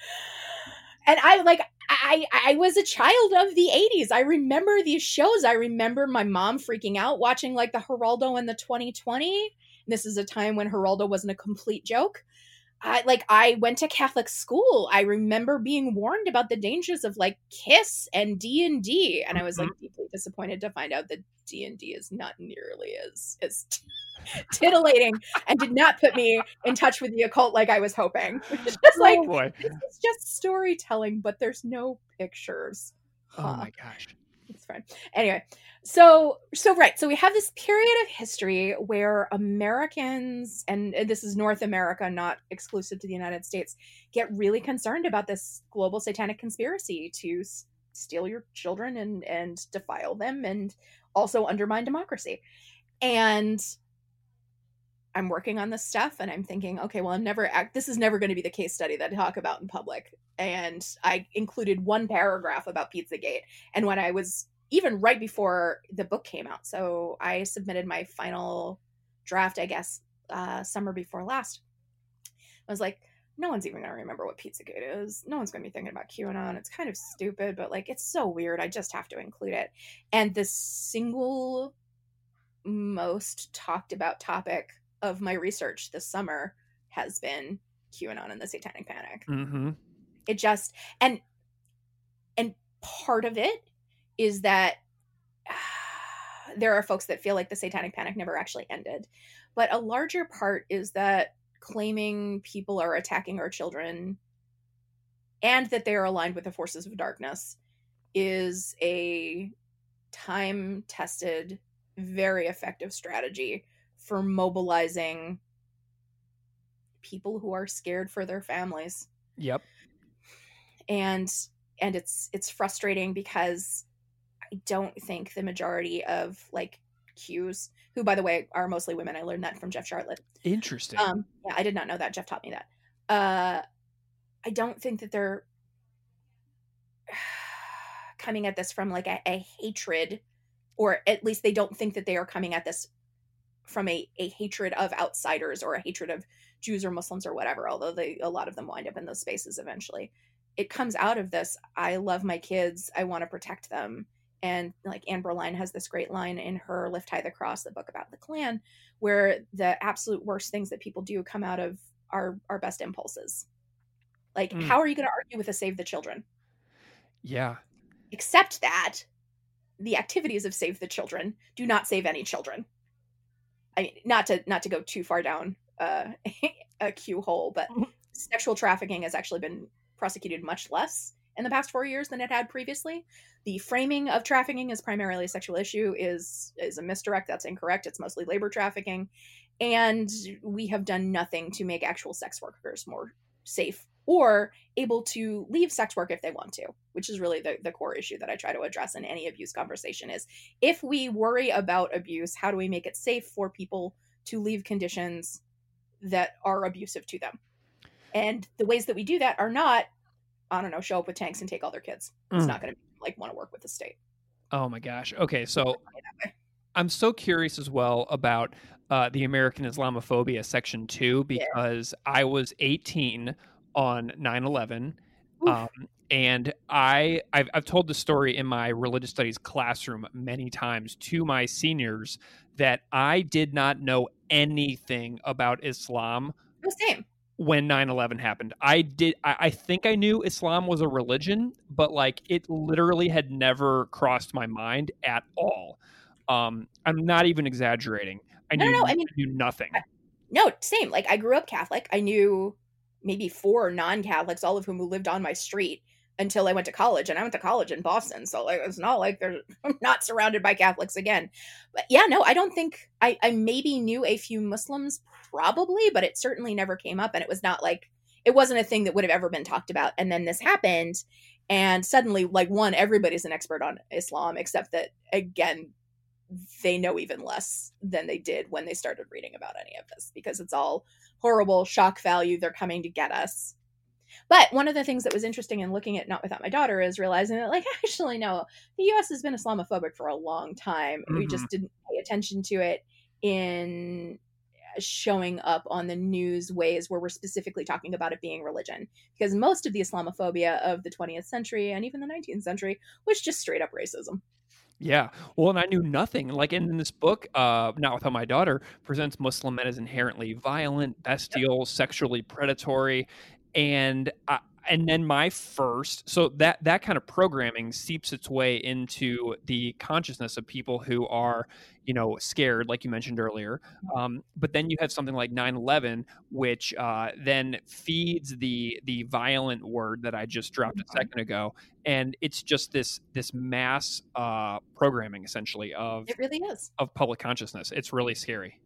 And I like I I was a child of the 80s. I remember these shows. I remember my mom freaking out watching like the Geraldo and the 2020. This is a time when Geraldo wasn't a complete joke. I like I went to Catholic school. I remember being warned about the dangers of like Kiss and D and D, and I was like Mhm. deeply disappointed to find out that D and D is not nearly as as titillating and did not put me in touch with the occult like I was hoping. It's just like oh boy. this is just storytelling, but there's no pictures. Oh my gosh. Fine. Anyway, so so right, so we have this period of history where Americans and and this is North America, not exclusive to the United States, get really concerned about this global satanic conspiracy to s- steal your children and and defile them and also undermine democracy. And I'm working on this stuff and I'm thinking, okay, well, I'm never act this is never going to be the case study that I talk about in public. And I included one paragraph about Pizzagate. And when I was even right before the book came out, so I submitted my final draft, I guess, uh, summer before last. I was like, no one's even going to remember what Pizzagate is. No one's going to be thinking about QAnon. It's kind of stupid, but like, it's so weird. I just have to include it. And the single most talked about topic of my research this summer has been QAnon and the Satanic Panic Mm-hmm. it just and and part of it is that there are folks that feel like the satanic panic never actually ended but a larger part is that claiming people are attacking our children and that they are aligned with the forces of darkness is a time tested very effective strategy for mobilizing people who are scared for their families Yep. and and it's it's frustrating because don't think the majority of like cues who by the way are mostly women i learned that from jeff sharlet Interesting. um yeah i did not know that jeff taught me that uh i don't think that they're coming at this from like a, a hatred or at least they don't think that they are coming at this from a, a hatred of outsiders or a hatred of Jews or Muslims or whatever, although they a lot of them wind up in those spaces eventually. It comes out of this, I love my kids, I want to protect them. And like Anne Berline has this great line in her Lift High the Cross, the book about the Klan, where the absolute worst things that people do come out of our our best impulses. Like, Mm. how are you going to argue with a Save the Children? yeah. Except that the activities of Save the Children do not save any children. I mean, not to not to go too far down uh, cue hole, but sexual trafficking has actually been prosecuted much less in the past four years than it had previously. The framing of trafficking as primarily a sexual issue is is a misdirect. That's incorrect. It's mostly labor trafficking, and we have done nothing to make actual sex workers more safe or able to leave sex work if they want to, which is really the, the core issue that I try to address in any abuse conversation is if we worry about abuse, how do we make it safe for people to leave conditions that are abusive to them? And the ways that we do that are not, I don't know, show up with tanks and take all their kids. It's Mm. not going to like want to work with the state. Oh my gosh. Okay, so. I'm so curious as well about uh, the American Islamophobia section two Yeah. because I was 18 on 9/11, um, and I I've, I've told the story in my religious studies classroom many times to my seniors that I did not know anything about Islam same. When 9-11 happened. I did I, I think i knew islam was a religion but like it literally had never crossed my mind at all. Um i'm not even exaggerating. I No, knew, no, no, I mean- knew nothing. No, same. Like I grew up Catholic. I knew maybe four non-Catholics, all of whom who lived on my street until I went to college. And I went to college in Boston, so like it's not like there's I'm not surrounded by Catholics again. But yeah, no, I don't think I I maybe knew a few Muslims probably, but it certainly never came up, and it was not like it wasn't a thing that would have ever been talked about. And then this happened, and suddenly, like one, everybody's an expert on Islam, except that again, they know even less than they did when they started reading about any of this because it's all horrible shock value. They're coming to get us. But one of the things that was interesting in looking at Not Without My Daughter is realizing that, like, actually, no, the US has been Islamophobic for a long time. We just didn't pay attention to it in showing up on the news ways where we're specifically talking about it being religion. Because most of the Islamophobia of the 20th century and even the 19th century was just straight up racism. Yeah. Well, and I knew nothing. Like in, in this book, uh, Not Without My Daughter presents Muslim men as inherently violent, bestial, sexually predatory. And I, and then my first so that that kind of programming seeps its way into the consciousness of people who are you know scared like you mentioned earlier. Um, but then you have something like 9-11 which uh, then feeds the the violent word that i just dropped a mm-hmm. second ago. And it's just this this mass uh, programming essentially of it really is. of public consciousness. It's really scary.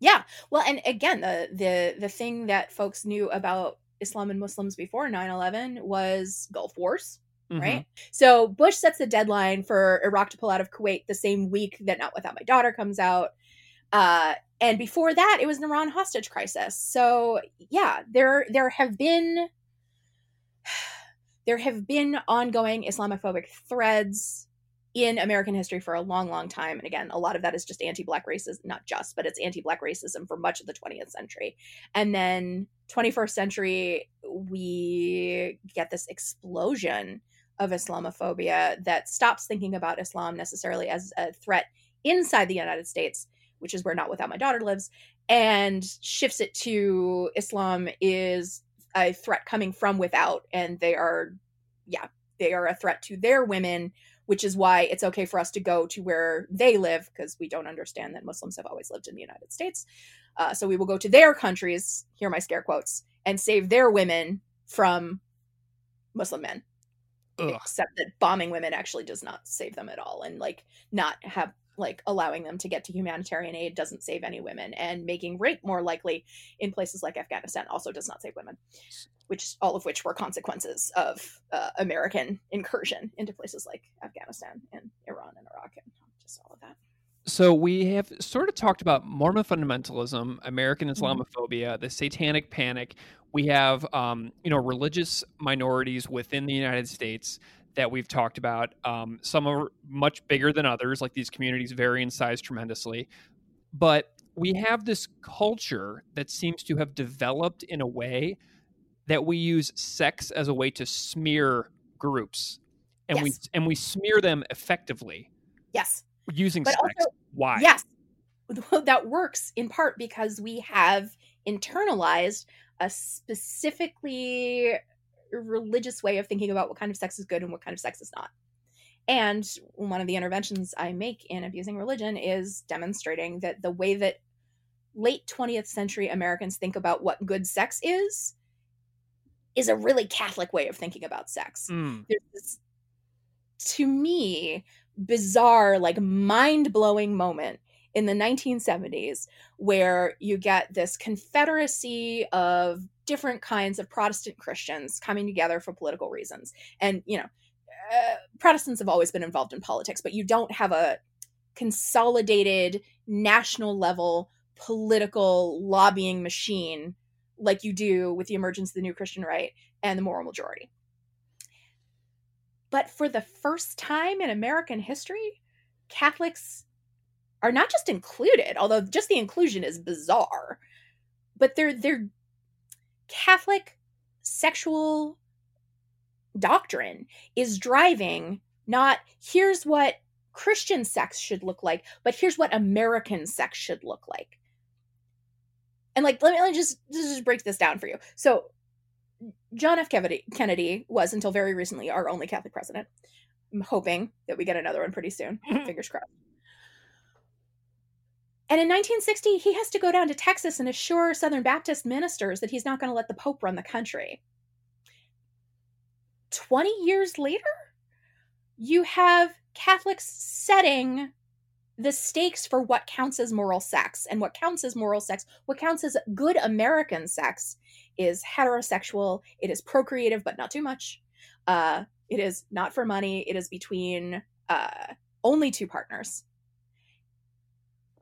Yeah. Well and again the the the thing that folks knew about Islam and Muslims before 9 11 was Gulf Wars. Mm-hmm. Right. So Bush sets the deadline for Iraq to pull out of Kuwait the same week that Not Without My Daughter comes out. Uh, and before that, it was an Iran hostage crisis. So yeah, there there have been there have been ongoing Islamophobic threads in American history for a long, long time. And again, a lot of that is just anti Black racism, not just, but it's anti Black racism for much of the 20th century. And then 21st century, we get this explosion of Islamophobia that stops thinking about Islam necessarily as a threat inside the United States, which is where Not Without My Daughter lives, and shifts it to Islam is a threat coming from without. And they are, yeah, they are a threat to their women which is why it's okay for us to go to where they live because we don't understand that Muslims have always lived in the United States. Uh, so we will go to their countries, here my scare quotes, and save their women from Muslim men. Ugh. Except that bombing women actually does not save them at all, and like not have like allowing them to get to humanitarian aid doesn't save any women and making rape more likely in places like afghanistan also does not save women which all of which were consequences of uh, american incursion into places like afghanistan and iran and iraq and just all of that so we have sort of talked about Mormon fundamentalism, American mm-hmm. Islamophobia, the Satanic Panic. We have, um, you know, religious minorities within the United States that we've talked about. Um, some are much bigger than others, like these communities vary in size tremendously. But we have this culture that seems to have developed in a way that we use sex as a way to smear groups, and yes. we and we smear them effectively. Yes, using but sex. Also, Why? Yes, that works in part because we have internalized a specifically religious way of thinking about what kind of sex is good and what kind of sex is not. And one of the interventions I make in abusing religion is demonstrating that the way that late 20th century Americans think about what good sex is is a really Catholic way of thinking about sex. Mm. There's this, to me, bizarre, like mind blowing moment in the 1970s where you get this confederacy of different kinds of Protestant Christians coming together for political reasons. And, you know, uh, Protestants have always been involved in politics, but you don't have a consolidated national level political lobbying machine like you do with the emergence of the new Christian right and the moral majority. But for the first time in American history, Catholics are not just included, although just the inclusion is bizarre, but they're they're Catholic sexual doctrine is driving not here's what Christian sex should look like, but here's what American sex should look like. And like, let me, let me just, just break this down for you. So, John F. Kennedy, Kennedy was until very recently our only Catholic president. I'm hoping that we get another one pretty soon. Fingers crossed. And in 1960, he has to go down to Texas and assure Southern Baptist ministers that he's not going to let the Pope run the country. 20 years later, you have Catholics setting the stakes for what counts as moral sex. And what counts as moral sex, what counts as good American sex, is heterosexual, it is procreative, but not too much. Uh, it is not for money, it is between uh, only two partners.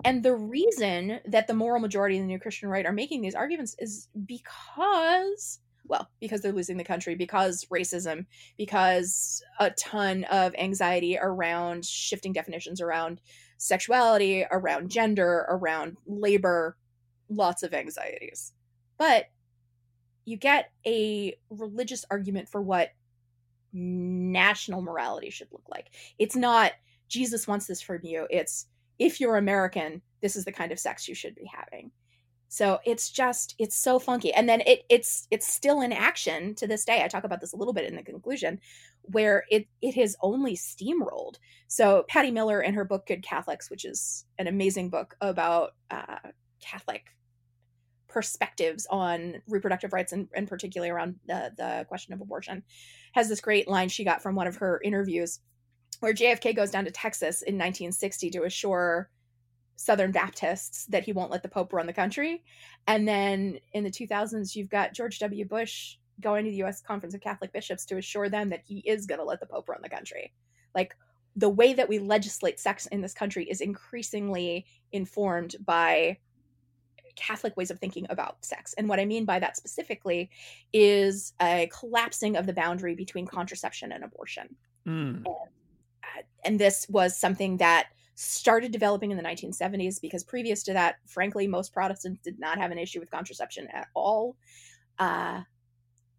And the reason that the moral majority and the new Christian right are making these arguments is because, well, because they're losing the country, because racism, because a ton of anxiety around shifting definitions around sexuality, around gender, around labor, lots of anxieties. But you get a religious argument for what national morality should look like. It's not Jesus wants this from you. It's if you're American, this is the kind of sex you should be having. So it's just it's so funky. And then it it's it's still in action to this day. I talk about this a little bit in the conclusion where it it has only steamrolled. So Patty Miller in her book Good Catholics, which is an amazing book about uh, Catholic perspectives on reproductive rights and, and particularly around the, the question of abortion, has this great line she got from one of her interviews where JFK goes down to Texas in 1960 to assure Southern Baptists that he won't let the Pope run the country. And then in the 2000s, you've got George W. Bush going to the U.S. Conference of Catholic Bishops to assure them that he is going to let the Pope run the country. Like the way that we legislate sex in this country is increasingly informed by Catholic ways of thinking about sex. And what I mean by that specifically is a collapsing of the boundary between contraception and abortion. Mm. And, and this was something that started developing in the 1970s because previous to that, frankly, most Protestants did not have an issue with contraception at all. Uh,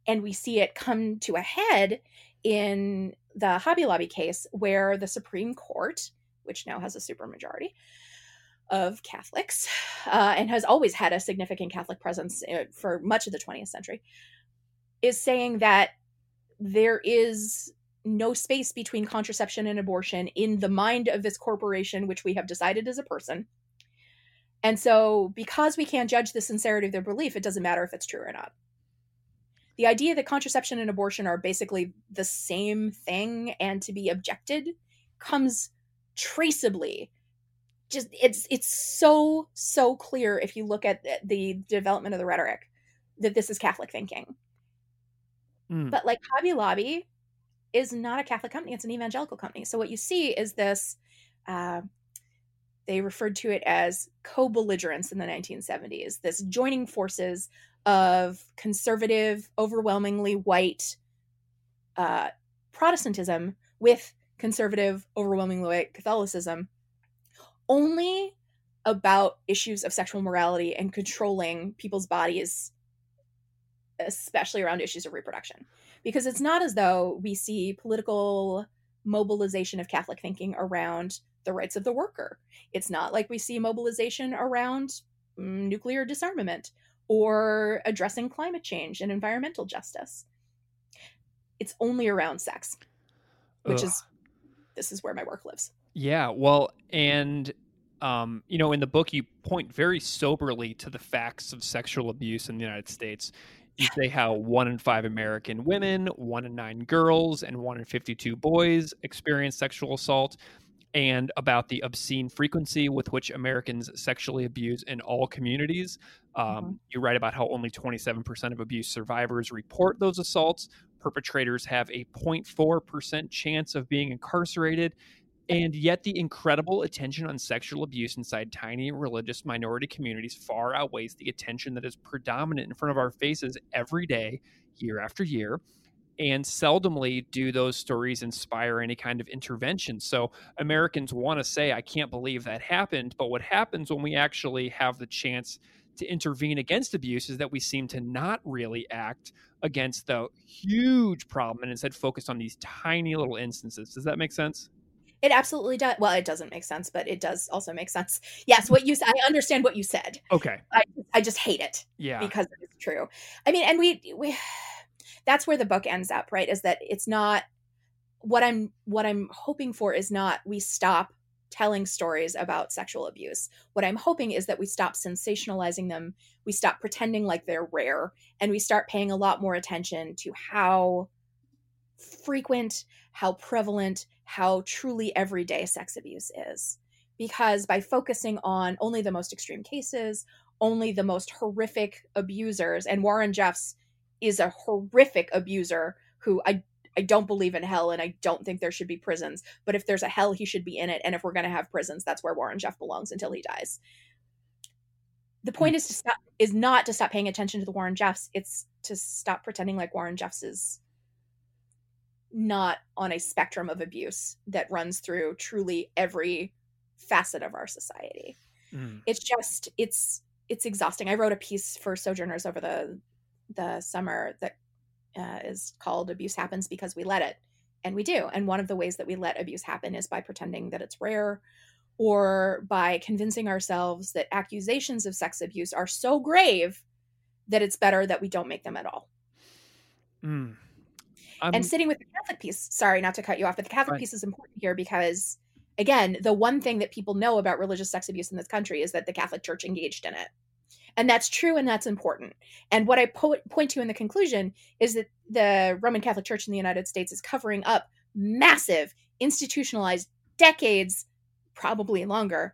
and we see it come to a head in the Hobby Lobby case, where the Supreme Court, which now has a supermajority of Catholics uh, and has always had a significant Catholic presence uh, for much of the 20th century, is saying that there is no space between contraception and abortion in the mind of this corporation, which we have decided is a person. And so, because we can't judge the sincerity of their belief, it doesn't matter if it's true or not. The idea that contraception and abortion are basically the same thing and to be objected comes traceably just it's it's so so clear if you look at the development of the rhetoric that this is catholic thinking mm. but like hobby lobby is not a Catholic company, it's an evangelical company. So what you see is this uh, they referred to it as co belligerence in the 1970s, this joining forces of conservative, overwhelmingly white uh, Protestantism with conservative, overwhelmingly white Catholicism, only about issues of sexual morality and controlling people's bodies, especially around issues of reproduction because it's not as though we see political mobilization of Catholic thinking around the rights of the worker. It's not like we see mobilization around mm, nuclear disarmament or addressing climate change and environmental justice. It's only around sex, which Ugh. is this is where my work lives. Yeah, well, and um, you know, in the book, you point very soberly to the facts of sexual abuse in the United States. You say how one in five American women, one in nine girls, and one in 52 boys experience sexual assault, and about the obscene frequency with which Americans sexually abuse in all communities. Um, mm-hmm. You write about how only 27% of abuse survivors report those assaults. Perpetrators have a 0.4% chance of being incarcerated, and yet, the incredible mm-hmm. attention on sexual abuse inside tiny religious minority communities far outweighs the attention that is predominant in front of our faces every day, year after year. And seldomly do those stories inspire any kind of intervention. So, Americans want to say, I can't believe that happened. But what happens when we actually have the chance to intervene against abuse is that we seem to not really act against the huge problem and instead focus on these tiny little instances. Does that make sense? It absolutely does. Well, it doesn't make sense, but it does also make sense. Yes, what you said. I understand what you said. Okay. I, I just hate it. Yeah. Because it's true. I mean, and we we that's where the book ends up, right? Is that it's not what I'm what I'm hoping for is not we stop telling stories about sexual abuse. What I'm hoping is that we stop sensationalizing them, we stop pretending like they're rare, and we start paying a lot more attention to how frequent, how prevalent, how truly everyday sex abuse is. Because by focusing on only the most extreme cases, only the most horrific abusers, and Warren Jeffs is a horrific abuser who I I don't believe in hell and I don't think there should be prisons. But if there's a hell, he should be in it. And if we're going to have prisons, that's where Warren Jeff belongs until he dies. The point is to stop is not to stop paying attention to the Warren Jeffs. It's to stop pretending like Warren Jeffs is not on a spectrum of abuse that runs through truly every facet of our society. Mm. It's just it's it's exhausting. I wrote a piece for Sojourners over the the summer that uh, is called "Abuse Happens Because We Let It," And we do. And one of the ways that we let abuse happen is by pretending that it's rare or by convincing ourselves that accusations of sex abuse are so grave that it's better that we don't make them at all. Mm. And sitting with the Catholic piece, sorry not to cut you off, but the Catholic right. piece is important here because, again, the one thing that people know about religious sex abuse in this country is that the Catholic Church engaged in it. And that's true and that's important. And what I po- point to in the conclusion is that the Roman Catholic Church in the United States is covering up massive, institutionalized decades, probably longer,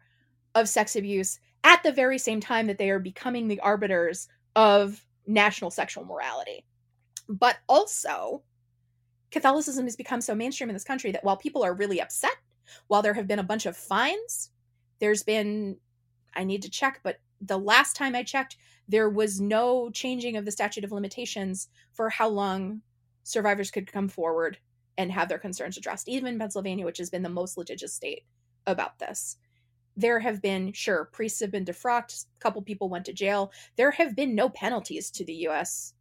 of sex abuse at the very same time that they are becoming the arbiters of national sexual morality. But also, Catholicism has become so mainstream in this country that while people are really upset, while there have been a bunch of fines, there's been, I need to check, but the last time I checked, there was no changing of the statute of limitations for how long survivors could come forward and have their concerns addressed, even Pennsylvania, which has been the most litigious state about this. There have been, sure, priests have been defrocked, a couple people went to jail. There have been no penalties to the U.S.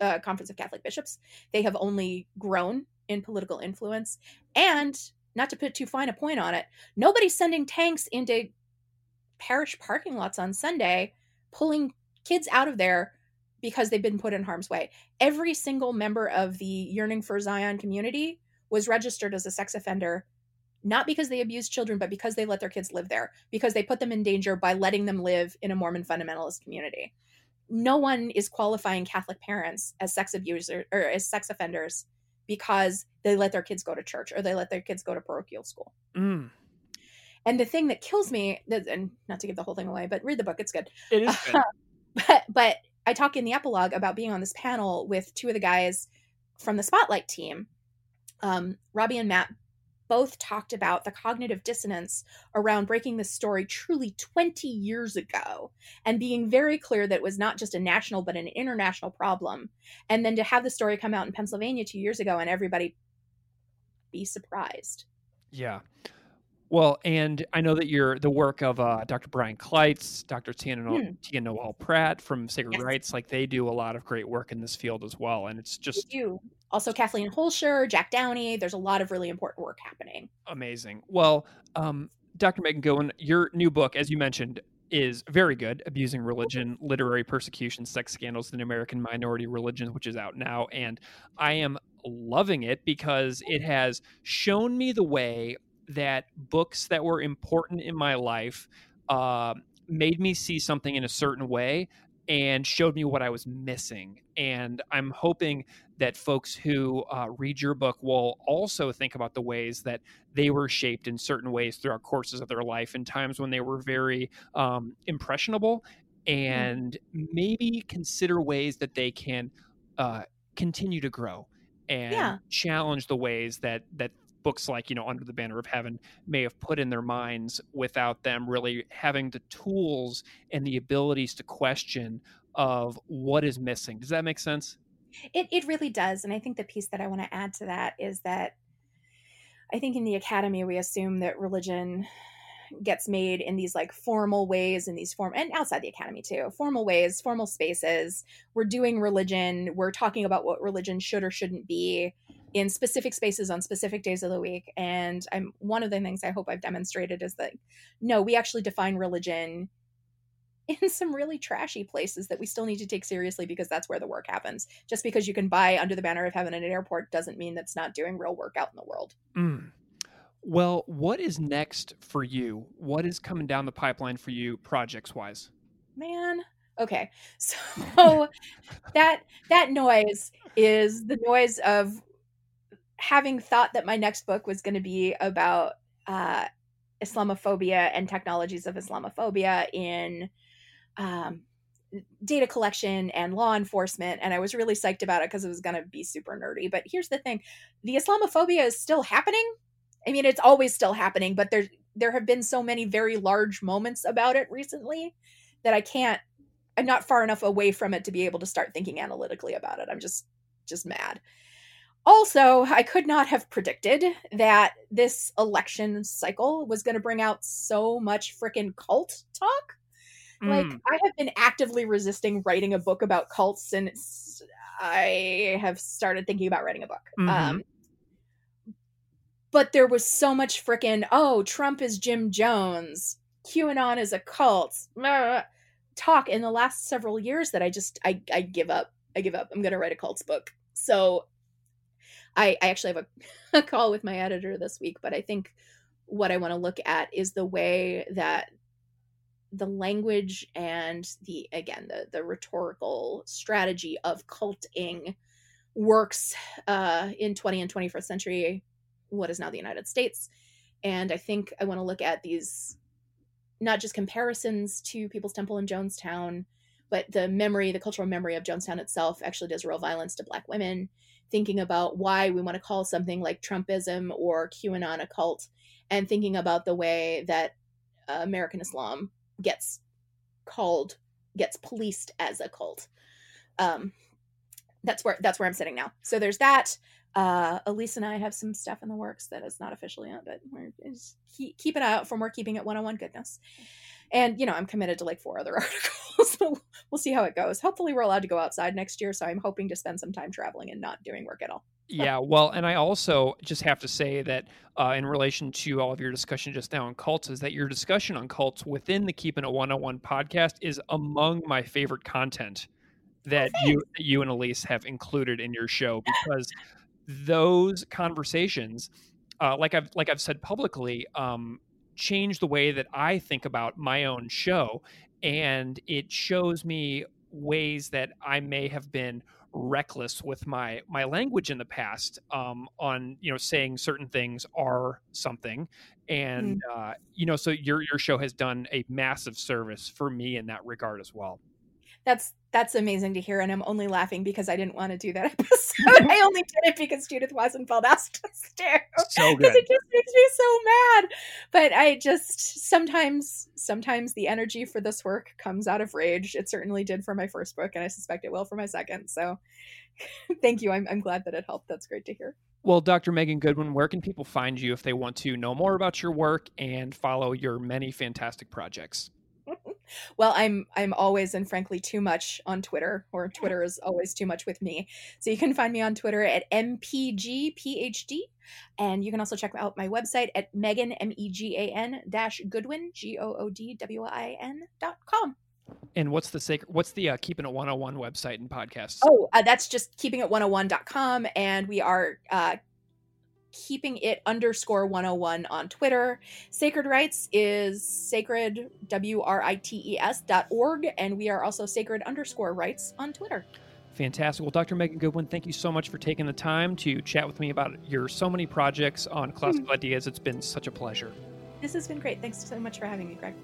Uh, Conference of Catholic Bishops. They have only grown in political influence. And not to put too fine a point on it, nobody's sending tanks into parish parking lots on Sunday, pulling kids out of there because they've been put in harm's way. Every single member of the Yearning for Zion community was registered as a sex offender, not because they abused children, but because they let their kids live there, because they put them in danger by letting them live in a Mormon fundamentalist community. No one is qualifying Catholic parents as sex abusers or as sex offenders because they let their kids go to church or they let their kids go to parochial school. Mm. And the thing that kills me, and not to give the whole thing away, but read the book; it's good. It is good. but but I talk in the epilogue about being on this panel with two of the guys from the Spotlight team. Um, Robbie and Matt both talked about the cognitive dissonance around breaking this story truly 20 years ago and being very clear that it was not just a national but an international problem. And then to have the story come out in Pennsylvania two years ago and everybody be surprised. Yeah. Well, and I know that you're the work of uh, Dr. Brian Clites, Dr. Tia, hmm. Noelle Pratt from Sacred yes. Writes, like they do a lot of great work in this field as well. And it's just you. Also, Kathleen Holscher, Jack Downey. There's a lot of really important work happening. Amazing. Well, um, Dr. Megan Goodwin, your new book, as you mentioned, is very good. Abusing Religion, Literary Persecution, Sex Scandals in American Minority Religions, which is out now. And I am loving it because it has shown me the way that books that were important in my life uh, made me see something in a certain way and showed me what I was missing. And I'm hoping that folks who uh, read your book will also think about the ways that they were shaped in certain ways throughout courses of their life in times when they were very um, impressionable mm-hmm. and maybe consider ways that they can uh, continue to grow and yeah. challenge the ways that that books like you know under the banner of heaven may have put in their minds without them really having the tools and the abilities to question of what is missing. Does that make sense? It, it really does. And i think the piece that i want to add to that is that i think in the academy we assume that religion gets made in these like formal ways in these form and outside the academy too formal ways formal spaces. We're doing religion. We're talking about what religion should or shouldn't be in specific spaces on specific days of the week. And I'm one of the things I hope I've demonstrated is that no, we actually define religion in some really trashy places that we still need to take seriously because that's where the work happens. Just because you can buy under the banner of heaven at an airport doesn't mean that's not doing real work out in the world. Mm. Well, what is next for you? What is coming down the pipeline for you projects wise? Man, okay. So that that noise is the noise of having thought that my next book was going to be about uh, Islamophobia and technologies of Islamophobia in um, data collection and law enforcement, and I was really psyched about it because it was going to be super nerdy. But here's the thing: the Islamophobia is still happening. I mean, it's always still happening, but there there have been so many very large moments about it recently that I can't. I'm not far enough away from it to be able to start thinking analytically about it. I'm just just mad. Also, I could not have predicted that this election cycle was going to bring out so much freaking cult talk. Mm. Like, I have been actively resisting writing a book about cults since I have started thinking about writing a book. Mm-hmm. Um, but there was so much freaking oh Trump is Jim Jones, QAnon is a cult, talk in the last several years that I just I I give up. I give up. I'm gonna write a cults book. So I I actually have a, a call with my editor this week, but I think what I want to look at is the way that the language and the again the the rhetorical strategy of culting works uh, in 20 and 21st century what is now the united states. And i think i want to look at these not just comparisons to people's temple in jonestown but the memory the cultural memory of jonestown itself actually does real violence to black women thinking about why we want to call something like trumpism or qanon a cult and thinking about the way that uh, american islam gets called gets policed as a cult. Um that's where that's where i'm sitting now. So there's that. Uh ilyse and i have some stuff in the works that is not officially out but we're keep, keep an eye out for more keeping it 101 goodness and you know i'm committed to like four other articles so we'll see how it goes. Hopefully we're allowed to go outside next year so i'm hoping to spend some time traveling and not doing work at all. Yeah, well, and I also just have to say that uh, in relation to all of your discussion just now on cults, is that your discussion on cults within the Keeping It 101 podcast is among my favorite content that oh, you you and Ilyse have included in your show because those conversations, uh, like I've like I've said publicly, um, change the way that I think about my own show, and it shows me ways that I may have been reckless with my my language in the past um, on you know saying certain things are something and mm. uh, you know so your your show has done a massive service for me in that regard as well that's that's amazing to hear and i'm only laughing because i didn't want to do that episode. I only did it because judith Weisenfeld asked us to. So good Because it just makes me so mad. But i just sometimes sometimes the energy for this work comes out of rage. It certainly did for my first book and i suspect it will for my second. So thank you. I'm, I'm glad that it helped. That's great to hear. Well, Dr. Megan Goodwin, where can people find you if they want to know more about your work and follow your many fantastic projects? Well i'm i'm always and frankly too much on twitter or twitter is always too much with me. So you can find me on twitter at mpgphd and you can also check out my website at megan m-e-g-a-n dash goodwin g-o-o-d-w-i-n dot com. And what's the sacred what's the uh, keeping it 101 website and podcast oh uh, that's just keeping it 101.com and we are uh, keeping it underscore 101 on Twitter. Sacred Writes is sacred, W R I T E S dot org. And we are also sacred underscore writes on Twitter. Fantastic. Well, Dr. Megan Goodwin, thank you so much for taking the time to chat with me about your so many projects on classical mm-hmm. ideas. It's been such a pleasure. This has been great. Thanks so much for having me, Greg.